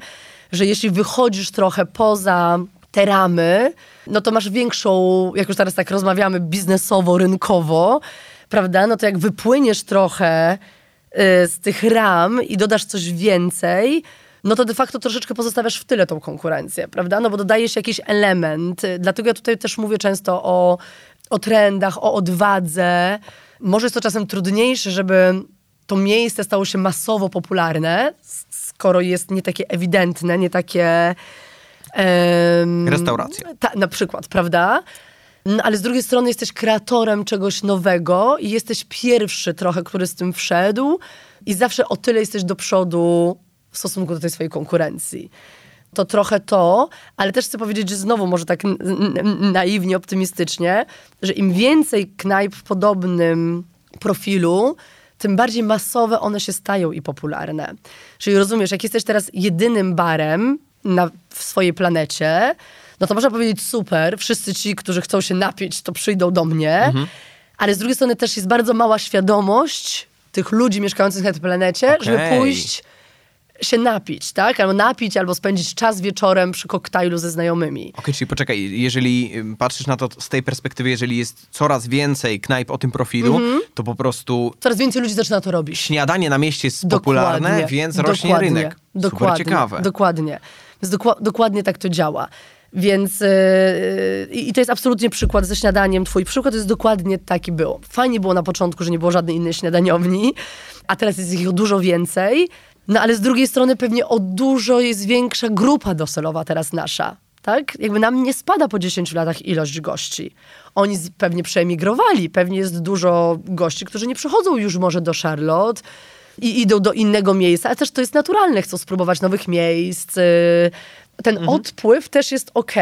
że jeśli wychodzisz trochę poza te ramy, no to masz większą, jak już teraz tak rozmawiamy, biznesowo, rynkowo, prawda? No to jak wypłyniesz trochę y, z tych ram i dodasz coś więcej, no to de facto troszeczkę pozostawiasz w tyle tą konkurencję, prawda? No bo dodajesz jakiś element. Dlatego ja tutaj też mówię często o, o trendach, o odwadze. Może jest to czasem trudniejsze, żeby to miejsce stało się masowo popularne, skoro jest nie takie ewidentne, nie takie... Um, Restauracja. Ta, na przykład, prawda? No, ale z drugiej strony jesteś kreatorem czegoś nowego i jesteś pierwszy trochę, który z tym wszedł i zawsze o tyle jesteś do przodu w stosunku do tej swojej konkurencji. To trochę to, ale też chcę powiedzieć, że znowu może tak naiwnie, optymistycznie, że im więcej knajp w podobnym profilu, tym bardziej masowe one się stają i popularne. Czyli rozumiesz, jak jesteś teraz jedynym barem na, w swojej planecie, no to można powiedzieć super, wszyscy ci, którzy chcą się napić, to przyjdą do mnie, mhm. ale z drugiej strony też jest bardzo mała świadomość tych ludzi mieszkających na tej planecie, okay. żeby pójść się napić, tak? Albo napić, albo spędzić czas wieczorem przy koktajlu ze znajomymi. Okej, okay, czyli poczekaj, jeżeli patrzysz na to z tej perspektywy, jeżeli jest coraz więcej knajp o tym profilu, mm -hmm. to po prostu... Coraz więcej ludzi zaczyna to robić. Śniadanie na mieście jest dokładnie, popularne, więc rośnie dokładnie, rynek. Super dokładnie, ciekawe. Dokładnie. Więc dokładnie tak to działa. Więc yy, i to jest absolutnie przykład ze śniadaniem. Twój przykład jest dokładnie taki był. Fajnie było na początku, że nie było żadnej innej śniadaniowni, a teraz jest ich dużo więcej. No ale z drugiej strony pewnie o dużo jest większa grupa docelowa teraz nasza. Tak? Jakby nam nie spada po 10 latach ilość gości. Oni pewnie przeemigrowali, pewnie jest dużo gości, którzy nie przychodzą już może do Charlotte i idą do innego miejsca, ale też to jest naturalne, chcą spróbować nowych miejsc. Y, ten mhm. odpływ też jest ok,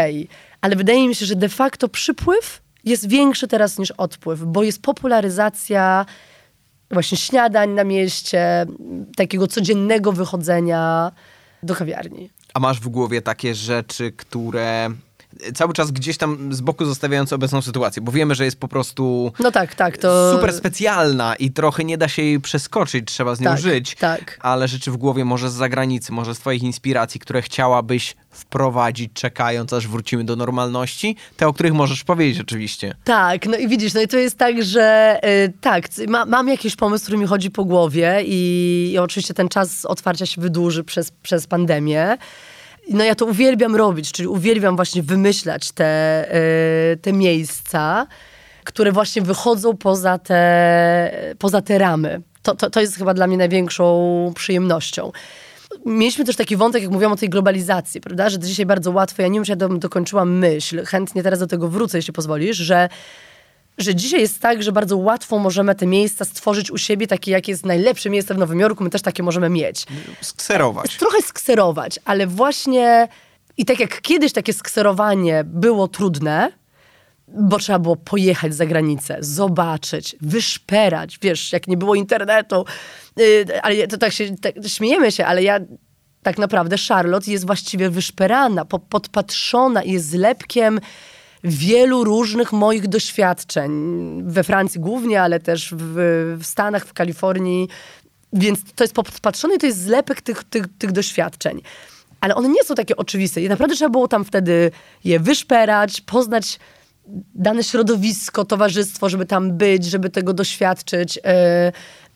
ale wydaje mi się, że de facto przypływ jest większy teraz niż odpływ, bo jest popularyzacja właśnie śniadań na mieście, takiego codziennego wychodzenia do kawiarni. A masz w głowie takie rzeczy, które cały czas gdzieś tam z boku zostawiając obecną sytuację, bo wiemy, że jest po prostu No tak, tak, to... super specjalna i trochę nie da się jej przeskoczyć, trzeba z nią Tak, żyć. tak. Ale rzeczy w głowie może z zagranicy, może z twoich inspiracji, które chciałabyś wprowadzić, czekając aż wrócimy do normalności, te, o których możesz powiedzieć oczywiście. Tak, no i widzisz, no i to jest tak, że y, tak, ma, mam jakiś pomysł, który mi chodzi po głowie i, i oczywiście ten czas otwarcia się wydłuży przez, przez pandemię. No ja to uwielbiam robić, czyli uwielbiam właśnie wymyślać te, y, te miejsca, które właśnie wychodzą poza te, poza te ramy. To, to, to jest chyba dla mnie największą przyjemnością. Mieliśmy też taki wątek, jak mówiłam o tej globalizacji, prawda? Że dzisiaj bardzo łatwo, ja nie wiem, czy ja do, dokończyłam myśl, chętnie teraz do tego wrócę, jeśli pozwolisz, że, że dzisiaj jest tak, że bardzo łatwo możemy te miejsca stworzyć u siebie, takie jakie jest najlepsze miejsce w Nowym Jorku, my też takie możemy mieć. Skserować. Trochę skserować, ale właśnie i tak jak kiedyś takie skserowanie było trudne, bo trzeba było pojechać za granicę, zobaczyć, wyszperać, wiesz, jak nie było internetu, yy, ale to tak się, tak, śmiejemy się, ale ja tak naprawdę Charlotte jest właściwie wyszperana, po, podpatrzona i jest zlepkiem wielu różnych moich doświadczeń. We Francji głównie, ale też w, w Stanach, w Kalifornii. Więc to jest podpatrzone i to jest zlepek tych, tych, tych doświadczeń. Ale one nie są takie oczywiste. I naprawdę trzeba było tam wtedy je wyszperać, poznać dane środowisko, towarzystwo, żeby tam być, żeby tego doświadczyć. Yy,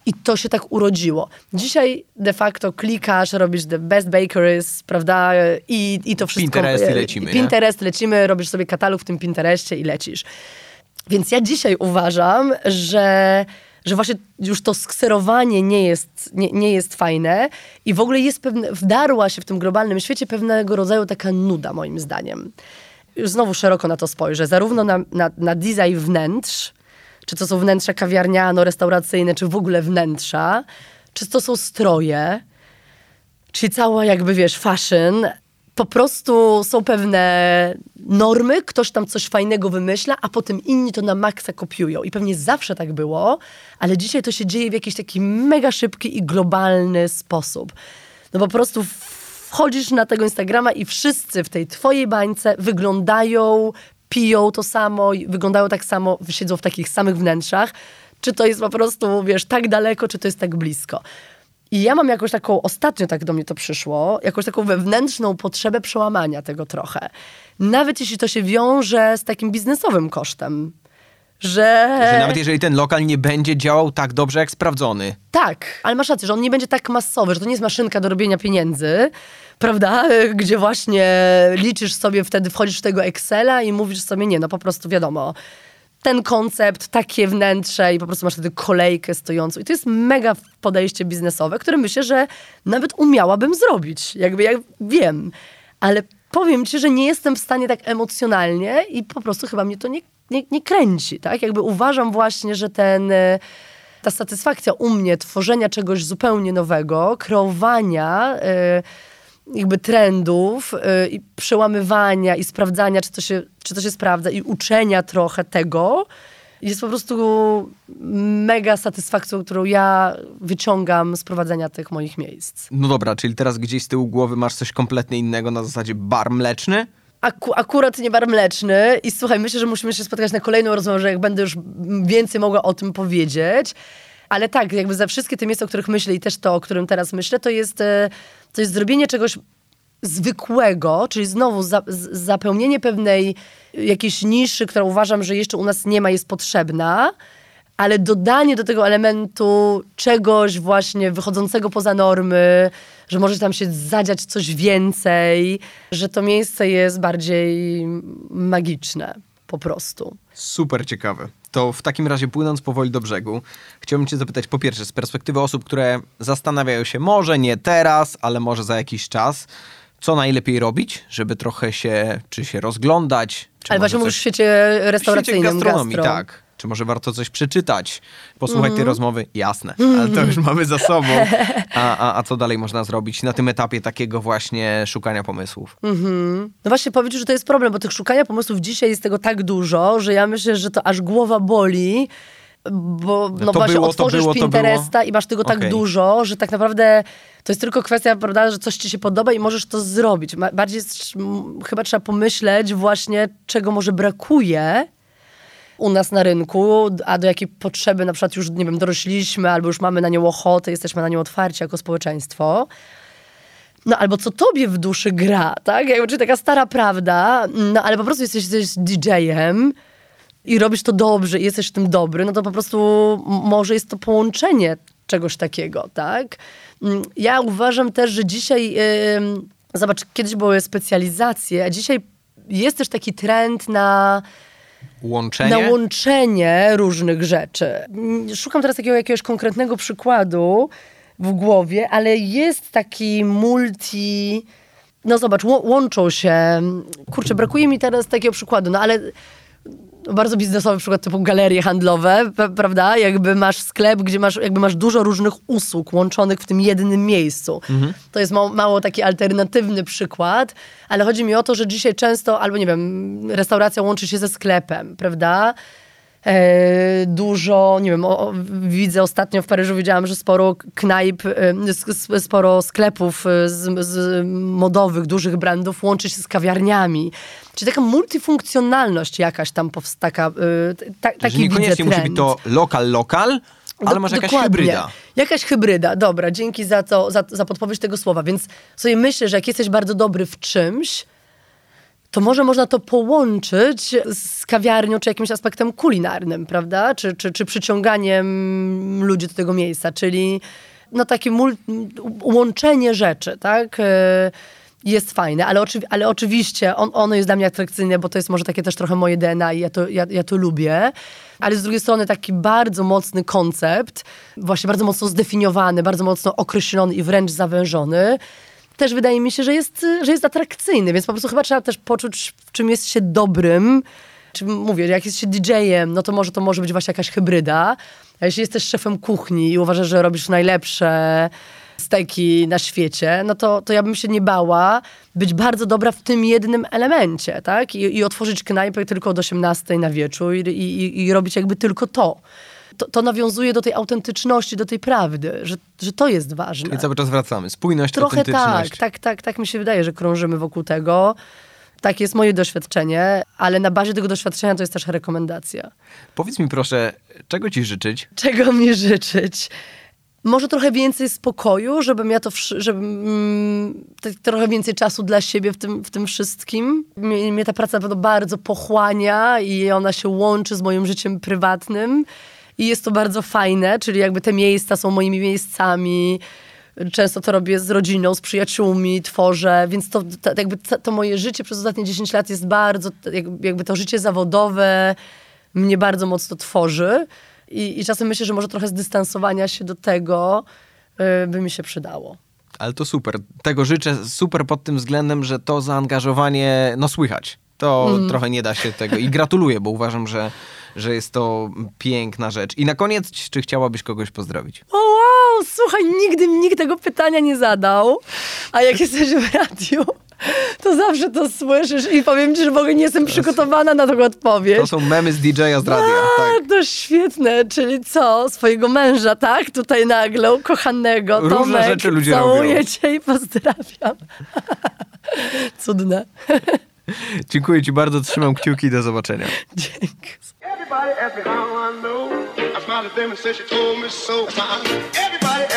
I to się tak urodziło. Dzisiaj de facto klikasz, robisz the best bakeries, prawda? I, i to wszystko. Pinterest i e, lecimy, nie? Pinterest, lecimy, robisz sobie katalog w tym Pinterestie i lecisz. Więc ja dzisiaj uważam, że, że właśnie już to skserowanie nie jest, nie, nie jest fajne i w ogóle jest pewne, wdarła się w tym globalnym świecie pewnego rodzaju taka nuda moim zdaniem. Już znowu szeroko na to spojrzę. Zarówno na, na, na design wnętrz, czy to są wnętrza kawiarniano-restauracyjne, czy w ogóle wnętrza, czy to są stroje, Czyli cała jakby, wiesz, fashion. Po prostu są pewne normy, ktoś tam coś fajnego wymyśla, a potem inni to na maksa kopiują. I pewnie zawsze tak było, ale dzisiaj to się dzieje w jakiś taki mega szybki i globalny sposób. No po prostu wchodzisz na tego Instagrama i wszyscy w tej twojej bańce wyglądają, piją to samo, wyglądają tak samo, siedzą w takich samych wnętrzach. Czy to jest po prostu, wiesz, tak daleko, czy to jest tak blisko. I ja mam jakąś taką, ostatnio tak do mnie to przyszło, jakąś taką wewnętrzną potrzebę przełamania tego trochę. Nawet jeśli to się wiąże z takim biznesowym kosztem. Że... Że nawet jeżeli ten lokal nie będzie działał tak dobrze jak sprawdzony. Tak, ale masz rację, że on nie będzie tak masowy, że to nie jest maszynka do robienia pieniędzy, prawda? *laughs* Gdzie właśnie liczysz sobie, wtedy wchodzisz w tego Excela i mówisz sobie, nie, no po prostu wiadomo, ten koncept, takie wnętrze i po prostu masz wtedy kolejkę stojącą. I to jest mega podejście biznesowe, które myślę, że nawet umiałabym zrobić. Jakby ja wiem. Ale powiem ci, że nie jestem w stanie tak emocjonalnie i po prostu chyba mnie to nie, nie, nie kręci, tak? Jakby uważam właśnie, że ten e, ta satysfakcja u mnie tworzenia czegoś zupełnie nowego, kreowania y, jakby trendów y, i przełamywania i sprawdzania, czy to, się, czy to się sprawdza i uczenia trochę tego, jest po prostu mega satysfakcją, którą ja wyciągam z prowadzenia tych moich miejsc. No dobra, czyli teraz gdzieś z tyłu głowy masz coś kompletnie innego na zasadzie bar mleczny? Aku, akurat nie bar mleczny i słuchaj, myślę, że musimy się spotkać na kolejną rozmowę, że jak będę już więcej mogła o tym powiedzieć. Ale tak, jakby za wszystkie te miejsca, o których myślę i też to, o którym teraz myślę, to jest, e, to jest zrobienie czegoś zwykłego, czyli znowu za, zapełnienie pewnej jakiejś niszy, która uważam, że jeszcze u nas nie ma, jest potrzebna, ale dodanie do tego elementu czegoś właśnie wychodzącego poza normy, że może tam się zadziać coś więcej, że to miejsce jest bardziej magiczne po prostu. Super ciekawe. To w takim razie płynąc powoli do brzegu, chciałbym cię zapytać po pierwsze z perspektywy osób, które zastanawiają się może nie teraz, ale może za jakiś czas, co najlepiej robić, żeby trochę się, czy się rozglądać, czy Ale właśnie mówisz w coś- świecie w świecie restauracyjnym, gastronomii, gastro. tak. Czy może warto coś przeczytać, posłuchać Mhm. tej rozmowy? Jasne, ale to już *laughs* mamy za sobą. A, a, a co dalej można zrobić na tym etapie takiego właśnie szukania pomysłów? No właśnie powiem ci, że to jest problem, bo tych szukania pomysłów dzisiaj jest tego tak dużo, że ja myślę, że to aż głowa boli. Bo no To właśnie było, otworzysz było, Pinteresta i masz tego tak Okej. dużo, że tak naprawdę to jest tylko kwestia, prawda, że coś ci się podoba i możesz to zrobić. Bardziej chyba trzeba pomyśleć właśnie, czego może brakuje u nas na rynku, a do jakiej potrzeby na przykład już, nie wiem, dorośliśmy, albo już mamy na nią ochotę, jesteśmy na nią otwarci jako społeczeństwo. No albo co tobie w duszy gra, tak? Jakby, taka stara prawda, no ale po prostu jesteś, jesteś DJ-em i robisz to dobrze i jesteś w tym dobry, no to po prostu może jest to połączenie czegoś takiego, tak? Mm, Ja uważam też, że dzisiaj, ym, zobacz, kiedyś były specjalizacje, a dzisiaj jest też taki trend na Łączenie? na łączenie różnych rzeczy. Szukam teraz takiego jakiegoś konkretnego przykładu w głowie, ale jest taki multi. No zobacz, łą- łączą się. Kurczę, brakuje mi teraz takiego przykładu, no ale bardzo biznesowy przykład typu galerie handlowe, prawda? Jakby masz sklep, gdzie masz, jakby masz dużo różnych usług łączonych w tym jednym miejscu. To jest mało, mało taki alternatywny przykład, ale chodzi mi o to, że dzisiaj często, albo nie wiem, restauracja łączy się ze sklepem, prawda? E, dużo, nie wiem, o, widzę ostatnio w Paryżu, widziałam, że sporo knajp, e, sporo sklepów e, z, z modowych, dużych brandów łączy się z kawiarniami. Czyli taka multifunkcjonalność jakaś tam powstaka, e, ta, Że taki niekoniecznie musi być to lokal, lokal, ale Do- może jakaś dokładnie. hybryda. Jakaś hybryda, dobra, dzięki za to, za, za podpowiedź tego słowa. Więc sobie myślę, że jak jesteś bardzo dobry w czymś, to może można to połączyć z kawiarnią, czy jakimś aspektem kulinarnym, prawda? Czy, czy, czy przyciąganiem ludzi do tego miejsca, czyli no takie łączenie rzeczy, tak? Jest fajne, ale, oczywi- ale oczywiście on, ono jest dla mnie atrakcyjne, bo to jest może takie też trochę moje DNA i ja to, ja, ja to lubię. Ale z drugiej strony taki bardzo mocny koncept, właśnie bardzo mocno zdefiniowany, bardzo mocno określony i wręcz zawężony, też wydaje mi się, że jest, że jest atrakcyjny, więc po prostu chyba trzeba też poczuć, w czym jest się dobrym. Czy mówię, jak jest się DJ-em, no to może to może być właśnie jakaś hybryda. A jeśli jesteś szefem kuchni i uważasz, że robisz najlepsze steki na świecie, no to, to ja bym się nie bała być bardzo dobra w tym jednym elemencie, tak? I, i otworzyć knajpę tylko od 18 na wieczór i, i, i robić jakby tylko to. to. To nawiązuje do tej autentyczności, do tej prawdy, że, że to jest ważne. I cały czas wracamy. Spójność, Trochę tak, autentyczność. tak, tak, tak mi się wydaje, że krążymy wokół tego. Tak jest moje doświadczenie, ale na bazie tego doświadczenia to jest też rekomendacja. Powiedz mi proszę, czego ci życzyć? Czego mi życzyć? Może trochę więcej spokoju, żebym ja to, żebym mm, tak trochę więcej czasu dla siebie w tym, w tym wszystkim. Mnie, mnie ta praca bardzo pochłania i ona się łączy z moim życiem prywatnym i jest to bardzo fajne, czyli jakby te miejsca są moimi miejscami. Często to robię z rodziną, z przyjaciółmi, tworzę, więc to, to, jakby to, moje życie przez ostatnie 10 lat jest bardzo, jakby to życie zawodowe mnie bardzo mocno tworzy. I, I czasem myślę, że może trochę zdystansowania się do tego y, by mi się przydało. Ale to super. Tego życzę super pod tym względem, że to zaangażowanie, no słychać. To Mhm. trochę nie da się tego. I gratuluję, bo uważam, że, że jest to piękna rzecz. I na koniec, czy chciałabyś kogoś pozdrowić? O wow, słuchaj, nigdy mi nikt tego pytania nie zadał. A jak jesteś w radiu, to zawsze to słyszysz i powiem ci, że w ogóle nie jestem przygotowana na taką odpowiedź. To są memy z DJ-a z radia. Tak. A, to świetne, czyli co? Swojego męża, tak? Tutaj nagle, ukochanego. Różne Tomek, rzeczy ludzie całuję robią. cię i pozdrawiam. *laughs* Cudne. Dziękuję ci bardzo, trzymam kciuki, do zobaczenia. Dzięki. Everybody ask me how I know. I smiled at them and said she told me so. Everybody